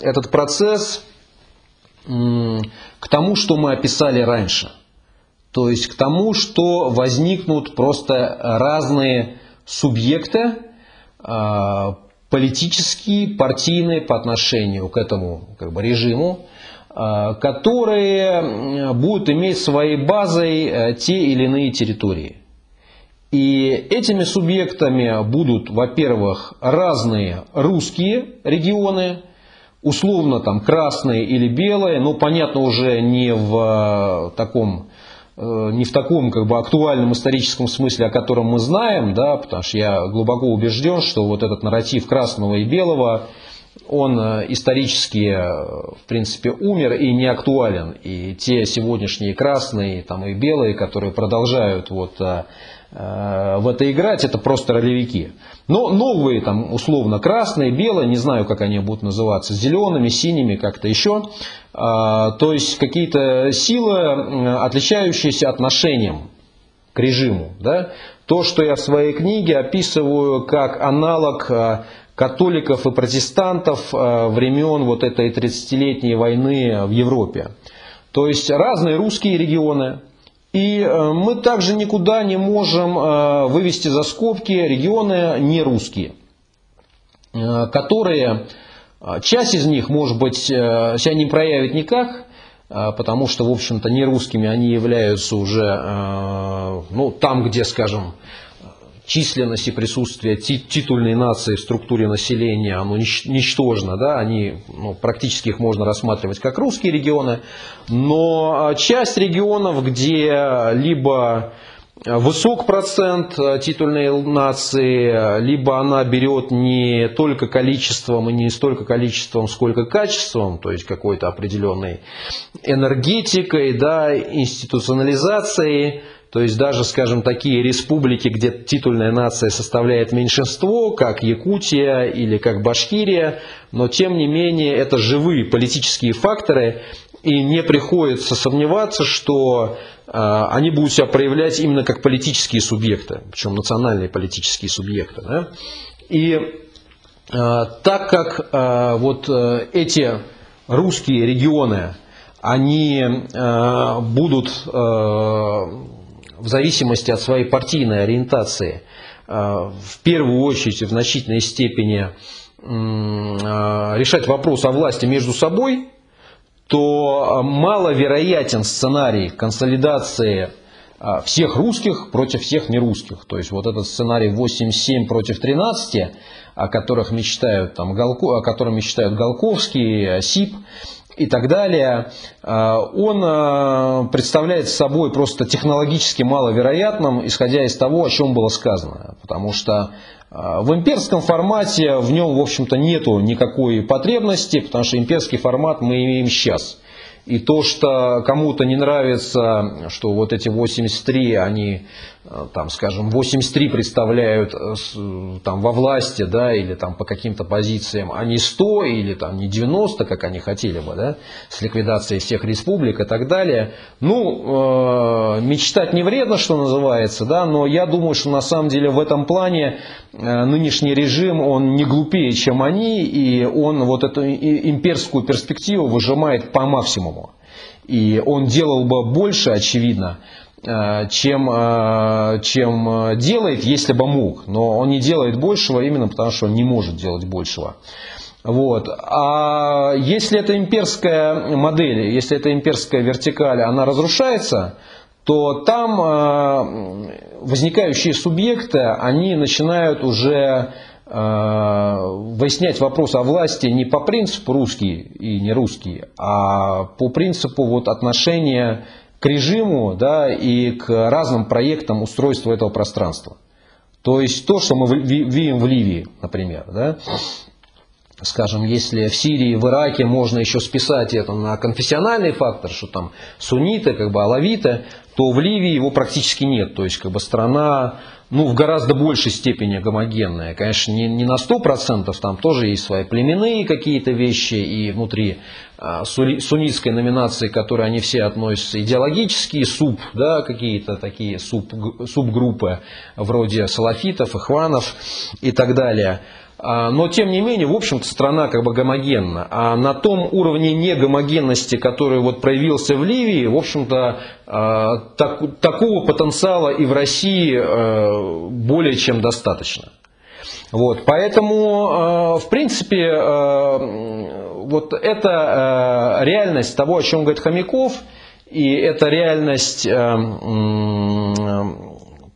A: этот процесс, к тому, что мы описали раньше. То есть к тому, что возникнут просто разные субъекты, э, политические, партийные по отношению к этому как бы, режиму, э, которые будут иметь своей базой те или иные территории. И этими субъектами будут, во-первых, разные русские регионы, условно там красные или белые, но понятно уже не в э, таком э, не в таком как бы актуальном историческом смысле, о котором мы знаем, да, потому что я глубоко убежден, что вот этот нарратив красного и белого, он э, исторически, в принципе, умер и не актуален. И те сегодняшние красные там, и белые, которые продолжают вот в это играть, это просто ролевики. Но новые, там, условно, красные, белые, не знаю, как они будут называться, зелеными, синими, как-то еще. А, то есть какие-то силы, отличающиеся отношением к режиму. Да? То, что я в своей книге описываю как аналог э, католиков и протестантов э, времен вот этой 30-летней войны в Европе. То есть разные русские регионы, и э, мы также никуда не можем э, вывести за скобки регионы не русские, э, которые, часть из них, может быть, себя не проявит никак, потому что, в общем-то, не русскими они являются уже, ну, там, где, скажем, численность и присутствие титульной нации в структуре населения, оно ничтожно, да, они, ну, практически их можно рассматривать как русские регионы, но а, часть регионов, где либо высок процент а, титульной нации, либо она берет не только количеством и не столько количеством, сколько качеством, то есть какой-то определенной энергетикой, да, институционализацией, то есть даже, скажем, такие республики, где титульная нация составляет меньшинство, как Якутия или как Башкирия, но тем не менее это живые политические факторы, и не приходится сомневаться, что они будут себя проявлять именно как политические субъекты, причем национальные политические субъекты. Да? И так как вот эти русские регионы, они будут в зависимости от своей партийной ориентации в первую очередь в значительной степени решать вопрос о власти между собой, то маловероятен сценарий консолидации всех русских против всех нерусских. То есть вот этот сценарий 8-7 против 13, о, которых мечтают, там, Галко, о котором мечтают Голковский, СИП, и так далее, а, он а, представляет собой просто технологически маловероятным, исходя из того, о чем было сказано. Потому что а, в имперском формате в нем, в общем-то, нету никакой потребности, потому что имперский формат мы имеем сейчас. И то, что кому-то не нравится, что вот эти 83, они, э, там, скажем, 83 представляют э, там, во власти, да, или там по каким-то позициям, а не 100 или там не 90, как они хотели бы, да, с ликвидацией всех республик и так далее. Ну, э, мечтать не вредно, что называется, да, но я думаю, что на самом деле в этом плане э, нынешний режим, он не глупее, чем они, и он вот эту имперскую перспективу выжимает по максимуму. И он делал бы больше, очевидно, э, чем, э, чем делает, если бы мог. Но он не делает большего именно потому, что он не может делать большего. Вот. А если это имперская модель, если это имперская вертикаль, она разрушается, то там э, возникающие субъекты, они начинают уже Э, выяснять вопрос о власти не по принципу русский и не русский, а по принципу вот отношения к режиму да, и к разным проектам устройства этого пространства. То есть то, что мы видим в Ливии, например. Да? Скажем, если в Сирии, в Ираке можно еще списать это на конфессиональный фактор, что там сунниты, как бы алавиты, то в Ливии его практически нет. То есть как бы страна ну, в гораздо большей степени гомогенная. Конечно, не, не на 100%, там тоже есть свои племенные какие-то вещи, и внутри а, суннитской номинации, к которой они все относятся, идеологические суб, да, какие-то такие суб, субгруппы, вроде салафитов, ихванов и так далее. А, но, тем не менее, в общем-то, страна как бы гомогенна. А на том уровне негомогенности, который вот проявился в Ливии, в общем-то, а, так, такого потенциала и в России а, более чем достаточно. Вот, поэтому, в принципе, вот это реальность того, о чем говорит Хомяков, и это реальность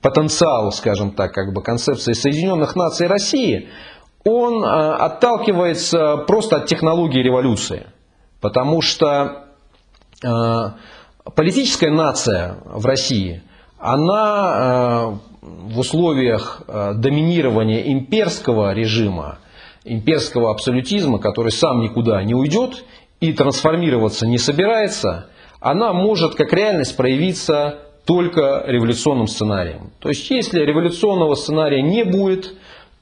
A: потенциал, скажем так, как бы концепции Соединенных Наций России – он э, отталкивается просто от технологии революции. Потому что э, политическая нация в России, она э, в условиях доминирования имперского режима, имперского абсолютизма, который сам никуда не уйдет и трансформироваться не собирается, она может как реальность проявиться только революционным сценарием. То есть, если революционного сценария не будет,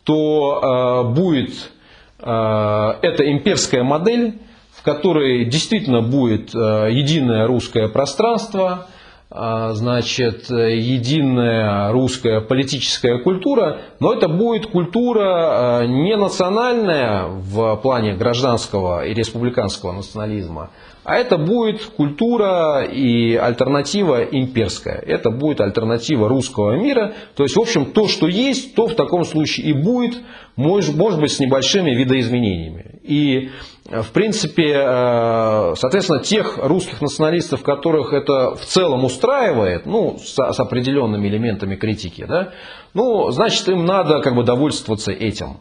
A: то э, будет э, эта имперская модель, в которой действительно будет э, единое русское пространство, значит, единая русская политическая культура, но это будет культура не национальная в плане гражданского и республиканского национализма, а это будет культура и альтернатива имперская. Это будет альтернатива русского мира. То есть, в общем, то, что есть, то в таком случае и будет, может, может быть, с небольшими видоизменениями. И, в принципе, э, соответственно, тех русских националистов, которых это в целом устраивает, ну, с, с определенными элементами критики, да, ну, значит, им надо как бы довольствоваться этим.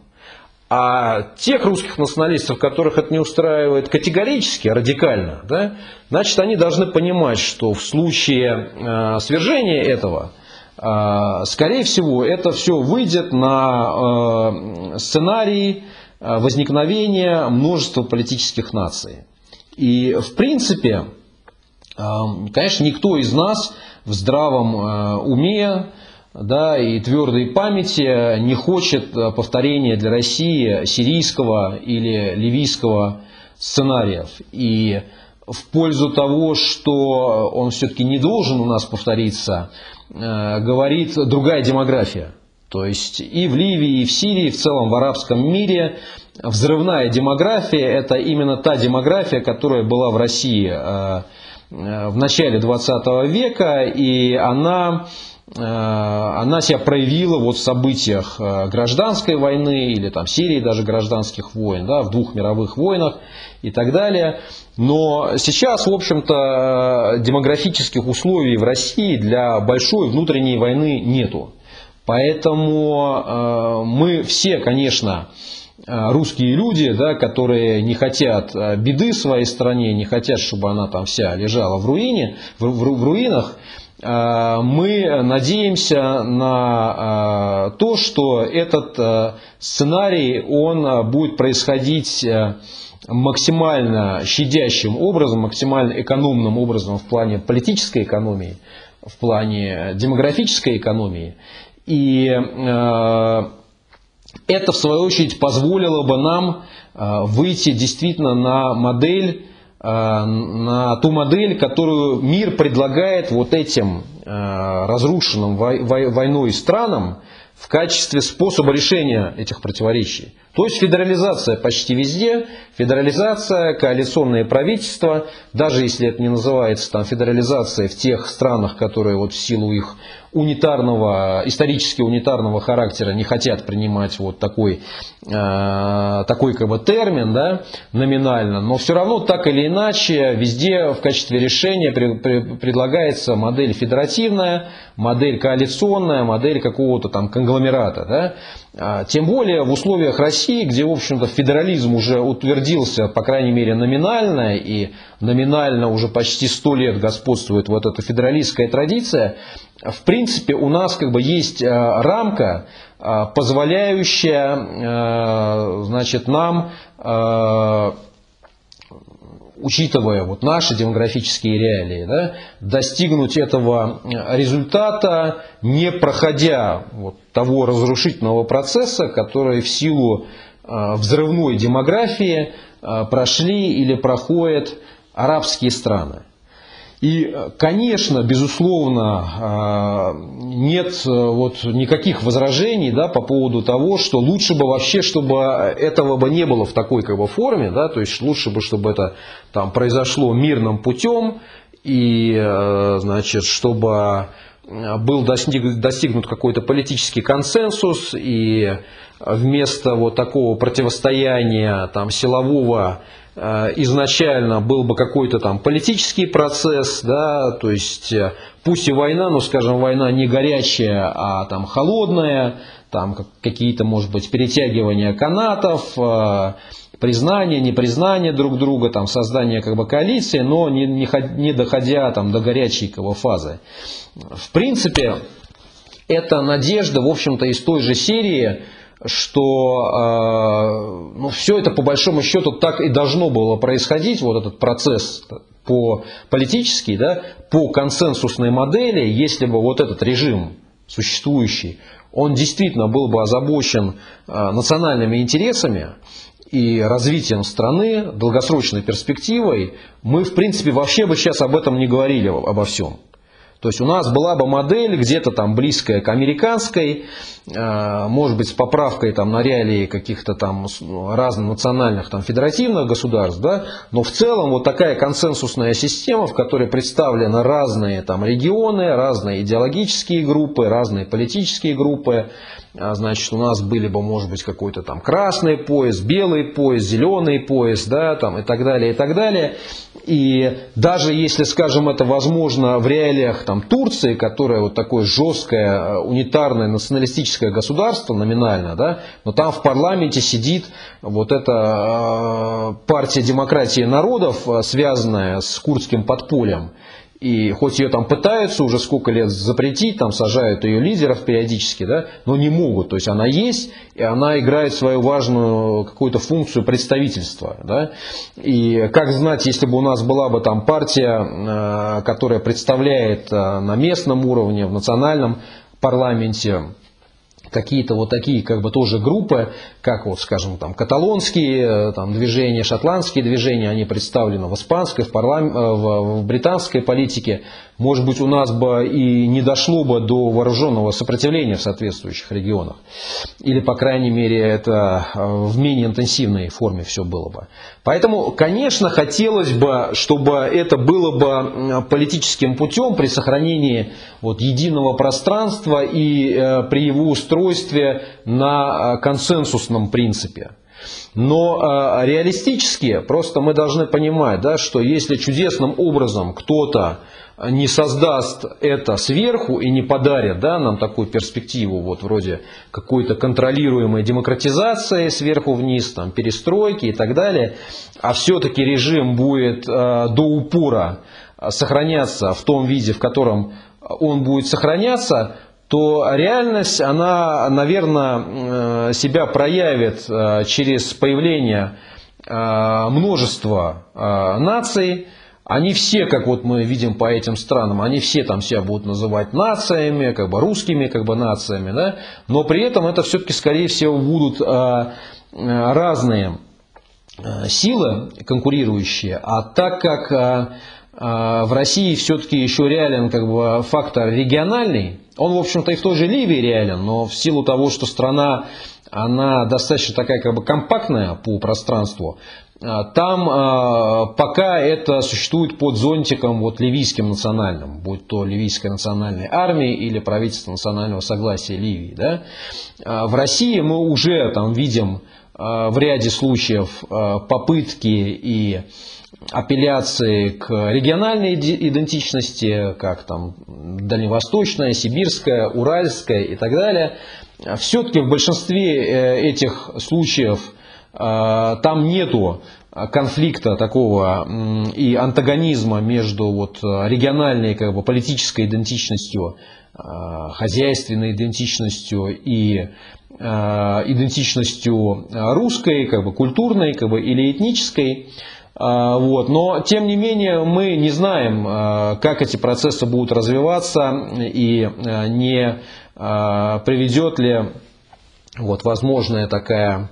A: А тех русских националистов, которых это не устраивает категорически, радикально, да, значит, они должны понимать, что в случае э, свержения этого, э, скорее всего, это все выйдет на э, сценарий э, возникновения множества политических наций. И, в принципе, э, конечно, никто из нас в здравом э, уме да, и твердой памяти не хочет э, повторения для России сирийского или ливийского сценариев. И в пользу того, что он все-таки не должен у нас повториться, э, говорит другая демография. То есть и в Ливии, и в Сирии, в целом в арабском мире взрывная демография – это именно та демография, которая была в России э, э, в начале 20 века, и она она себя проявила вот в событиях гражданской войны или там Сирии даже гражданских войн, да, в двух мировых войнах и так далее. Но сейчас, в общем-то, демографических условий в России для большой внутренней войны нету. Поэтому э, мы все, конечно, э, русские люди, да, которые не хотят э, беды своей стране, не хотят, чтобы она там вся лежала в, руине, в, в, в руинах, мы надеемся на то, что этот сценарий он будет происходить максимально щадящим образом, максимально экономным образом в плане политической экономии, в плане демографической экономии. И э, это, в свою очередь, позволило бы нам э, выйти действительно на модель, э, на ту модель, которую мир предлагает вот этим разрушенным войной странам, в качестве способа решения этих противоречий. То есть федерализация почти везде, федерализация, коалиционные правительства, даже если это не называется там, федерализацией в тех странах, которые вот в силу их унитарного, исторически унитарного характера не хотят принимать вот такой, э, такой как бы термин да, номинально, но все равно так или иначе везде в качестве решения при, при, предлагается модель федеративная, модель коалиционная, модель какого-то там конгломерата. Да? А, тем более в условиях России, где, в общем-то, федерализм уже утвердился, по крайней мере, номинально, и номинально уже почти сто лет господствует вот эта федералистская традиция, в принципе, у нас как бы есть а, рамка, а, позволяющая значит, нам учитывая вот наши демографические реалии, да, достигнуть этого э, результата, не проходя вот того разрушительного процесса, который в силу э, взрывной демографии э, прошли или проходят арабские страны. И, конечно, безусловно, нет вот никаких возражений да, по поводу того, что лучше бы вообще, чтобы этого бы не было в такой как бы, форме, да, то есть лучше бы, чтобы это там, произошло мирным путем, и, э, значит, чтобы был достигнут какой-то политический консенсус, и вместо вот такого противостояния там, силового Э, изначально был бы какой-то там политический процесс, да, то есть э, пусть и война, но, скажем, война не горячая, а там холодная, там какие-то, может быть, перетягивания канатов, э, признание, непризнание друг друга, там, создание как бы коалиции, но не, не, не доходя там, до горячей как фазы. В принципе, эта надежда, в общем-то, из той же серии, что э, ну, все это по большому счету так и должно было происходить, вот этот процесс по политический, да, по консенсусной модели, если бы вот этот режим существующий, он действительно был бы озабочен э, национальными интересами и развитием страны, долгосрочной перспективой, мы, в принципе, вообще бы сейчас об этом не говорили, обо всем. То есть у нас была бы модель где-то там близкая к американской, э, может быть с поправкой там на реалии каких-то там разных национальных там федеративных государств, да, но в целом вот такая консенсусная система, в которой представлены разные там регионы, разные идеологические группы, разные политические группы, значит, у нас были бы, может быть, какой-то там красный пояс, белый пояс, зеленый пояс, да, там и так далее, и так далее. И даже если, скажем, это возможно в реалиях там, Турции, которая вот такое жесткое, э, унитарное, националистическое государство номинально, да, но там в парламенте сидит вот эта э, партия демократии народов, э, связанная с курдским подпольем. И хоть ее там пытаются уже сколько лет запретить, там сажают ее лидеров периодически, да, но не могут. То есть она есть, и она играет свою важную какую-то функцию представительства. Да. И как знать, если бы у нас была бы там партия, э, которая представляет э, на местном уровне, в национальном парламенте какие-то вот такие как бы тоже группы, как вот, скажем, там каталонские э, там, движения, шотландские движения, они представлены в испанской, в, парлам... Э, в, в британской политике. Может быть, у нас бы и не дошло бы до вооруженного сопротивления в соответствующих регионах. Или, по крайней мере, это э, в менее интенсивной форме все было бы. Поэтому, конечно, хотелось бы, чтобы это было бы политическим путем при сохранении вот, единого пространства и э, при его устройстве на э, консенсусном принципе. Но э, реалистически просто мы должны понимать, да, что если чудесным образом кто-то не создаст это сверху и не подарит да, нам такую перспективу, вот вроде какой-то контролируемой демократизации сверху вниз, там, перестройки и так далее, а все-таки режим будет э, до упора сохраняться в том виде, в котором он будет сохраняться, то реальность, она, наверное, э, себя проявит э, через появление э, множества наций. Они все, как вот мы видим по этим странам, они все там себя будут называть нациями, как бы русскими как бы нациями, да? но при этом это все-таки, скорее всего, будут разные силы конкурирующие, а так как в России все-таки еще реален как бы фактор региональный, он, в общем-то, и в той же Ливии реален, но в силу того, что страна, она достаточно такая как бы компактная по пространству, а, там э, пока это существует под зонтиком вот, ливийским национальным, будь то ливийская национальная армия или правительство национального согласия Ливии. Да? А в России мы уже там видим в ряде случаев попытки и апелляции к региональной идентичности, как там дальневосточная, сибирская, уральская и так далее, все-таки в большинстве э, этих случаев э, там нету конфликта такого и антагонизма между вот региональной как бы, политической идентичностью, э, хозяйственной идентичностью и идентичностью русской, как бы культурной как бы, или этнической. А, вот. Но, тем не менее, мы не знаем, а, как эти процессы будут развиваться и а, не приведет ли вот, возможная такая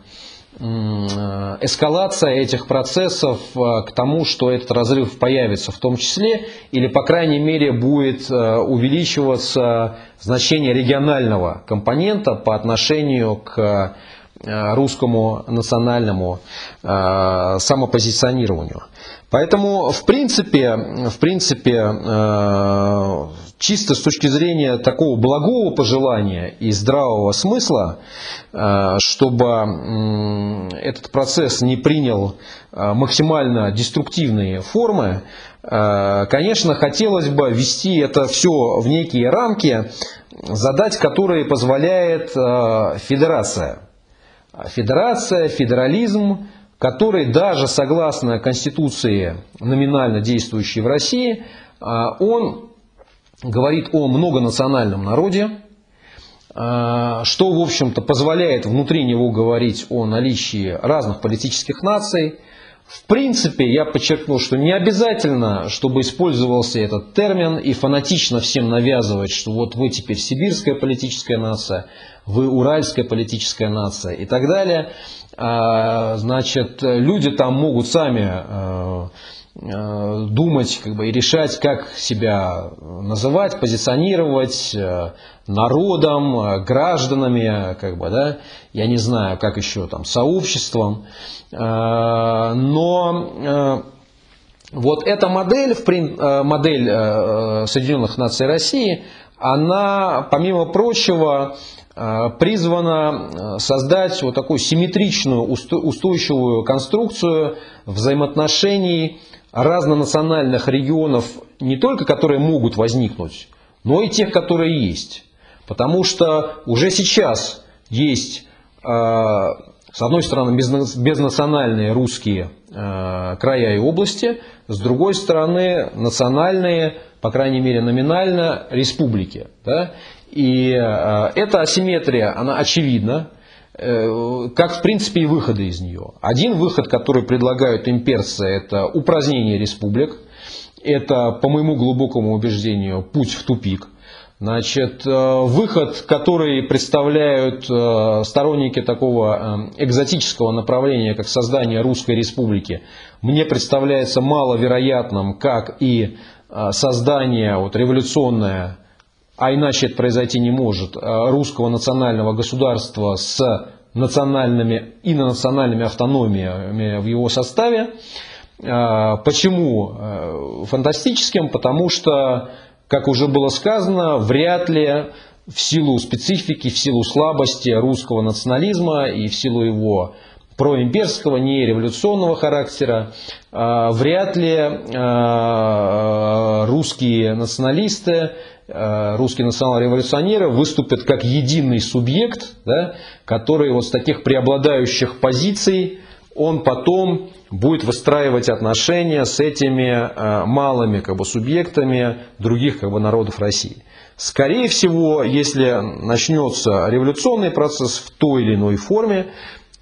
A: эскалация этих процессов к тому, что этот разрыв появится в том числе, или, по крайней мере, будет увеличиваться значение регионального компонента по отношению к русскому национальному э, самопозиционированию. Поэтому, в принципе, в принципе э, чисто с точки зрения такого благого пожелания и здравого смысла, чтобы этот процесс не принял максимально деструктивные формы, конечно, хотелось бы ввести это все в некие рамки, задать которые позволяет федерация. Федерация, федерализм, который даже согласно Конституции, номинально действующей в России, а, он говорит о многонациональном народе, а, что, в общем-то, позволяет внутри него говорить о наличии разных политических наций. В принципе, я подчеркну, что не обязательно, чтобы использовался этот термин и фанатично всем навязывать, что вот вы теперь сибирская политическая нация, вы уральская политическая нация и так далее. А, значит, люди там могут сами э, думать как бы, и решать, как себя называть, позиционировать э, народом, гражданами, как бы, да, я не знаю, как еще там, сообществом. Но вот эта модель, модель Соединенных Наций России, она, помимо прочего, Э, призвана э, создать вот такую симметричную, устойчивую конструкцию взаимоотношений разнонациональных регионов, не только которые могут возникнуть, но и тех, которые есть. Потому что уже сейчас есть, э, с одной стороны, безнациональные русские края и области, с другой стороны, национальные, по крайней мере номинально, республики. Да? И э, эта асимметрия, она очевидна, э, как в принципе и выходы из нее. Один выход, который предлагают имперцы, это упразднение республик. Это, по моему глубокому убеждению, путь в тупик. Значит, э, выход, который представляют э, сторонники такого э, экзотического направления, как создание Русской Республики, мне представляется маловероятным, как и создание вот, революционное, а иначе это произойти не может, русского национального государства с национальными и национальными автономиями в его составе. Почему фантастическим? Потому что как уже было сказано, вряд ли в силу специфики, в силу слабости русского национализма и в силу его проимперского, не революционного характера, вряд ли русские националисты, русские национал-революционеры выступят как единый субъект, да, который вот с таких преобладающих позиций он потом будет выстраивать отношения с этими э, малыми как бы, субъектами других как бы, народов России. Скорее всего, если начнется революционный процесс в той или иной форме,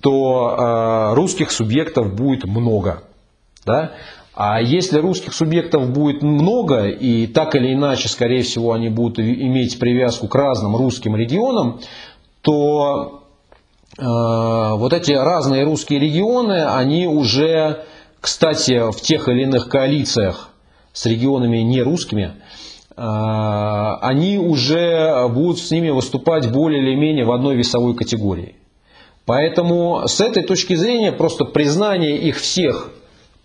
A: то э, русских субъектов будет много. Да? А если русских субъектов будет много, и так или иначе, скорее всего, они будут иметь привязку к разным русским регионам, то Э, вот эти разные русские регионы, они уже, кстати, в тех или иных коалициях с регионами не русскими, э, они уже будут с ними выступать более или менее в одной весовой категории. Поэтому с этой точки зрения просто признание их всех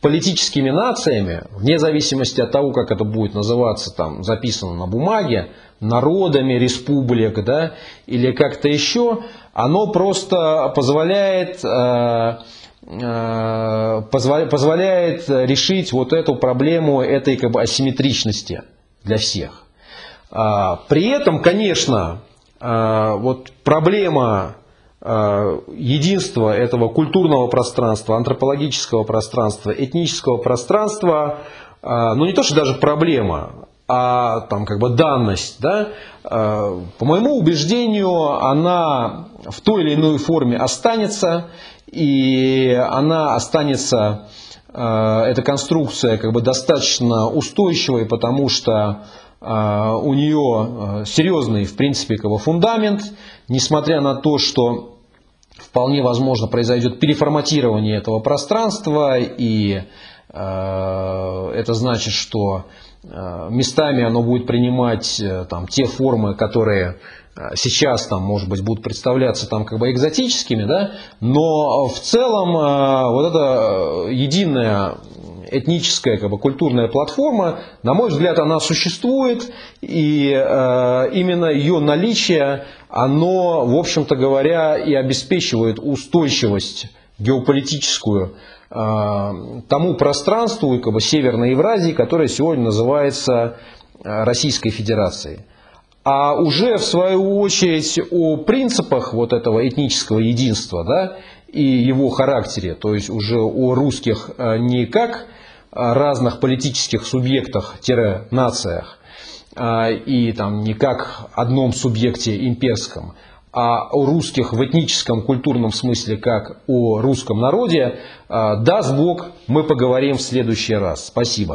A: политическими нациями, вне зависимости от того, как это будет называться, там, записано на бумаге, народами республик, да, или как-то еще, оно просто позволяет, э, э, позволяет решить вот эту проблему этой как бы асимметричности для всех. А, при этом, конечно, э, вот проблема единства этого культурного пространства, антропологического пространства, этнического пространства, ну не то, что даже проблема, а там как бы данность, да, э, по моему убеждению, она в той или иной форме останется, и она останется, э, эта конструкция как бы достаточно устойчивой, потому что э, у нее серьезный, в принципе, как бы фундамент, несмотря на то, что вполне возможно произойдет переформатирование этого пространства, и это значит, что Э, местами оно будет принимать э, там, те формы, которые э, сейчас там, может быть, будут представляться там как бы экзотическими, да, но в целом вот эта единая этническая как бы, культурная платформа, на мой взгляд, она существует, и именно ее наличие, оно, в общем-то говоря, и обеспечивает устойчивость геополитическую а, тому пространству как бы, Северной Евразии, которое сегодня называется а, Российской Федерацией. А уже в свою очередь о принципах вот этого этнического единства да, и его характере, то есть уже о русских а, не как разных политических субъектах-нациях и там не как одном субъекте имперском, а о русских в этническом, культурном смысле, как о русском народе, а, даст Бог, мы поговорим в следующий раз. Спасибо.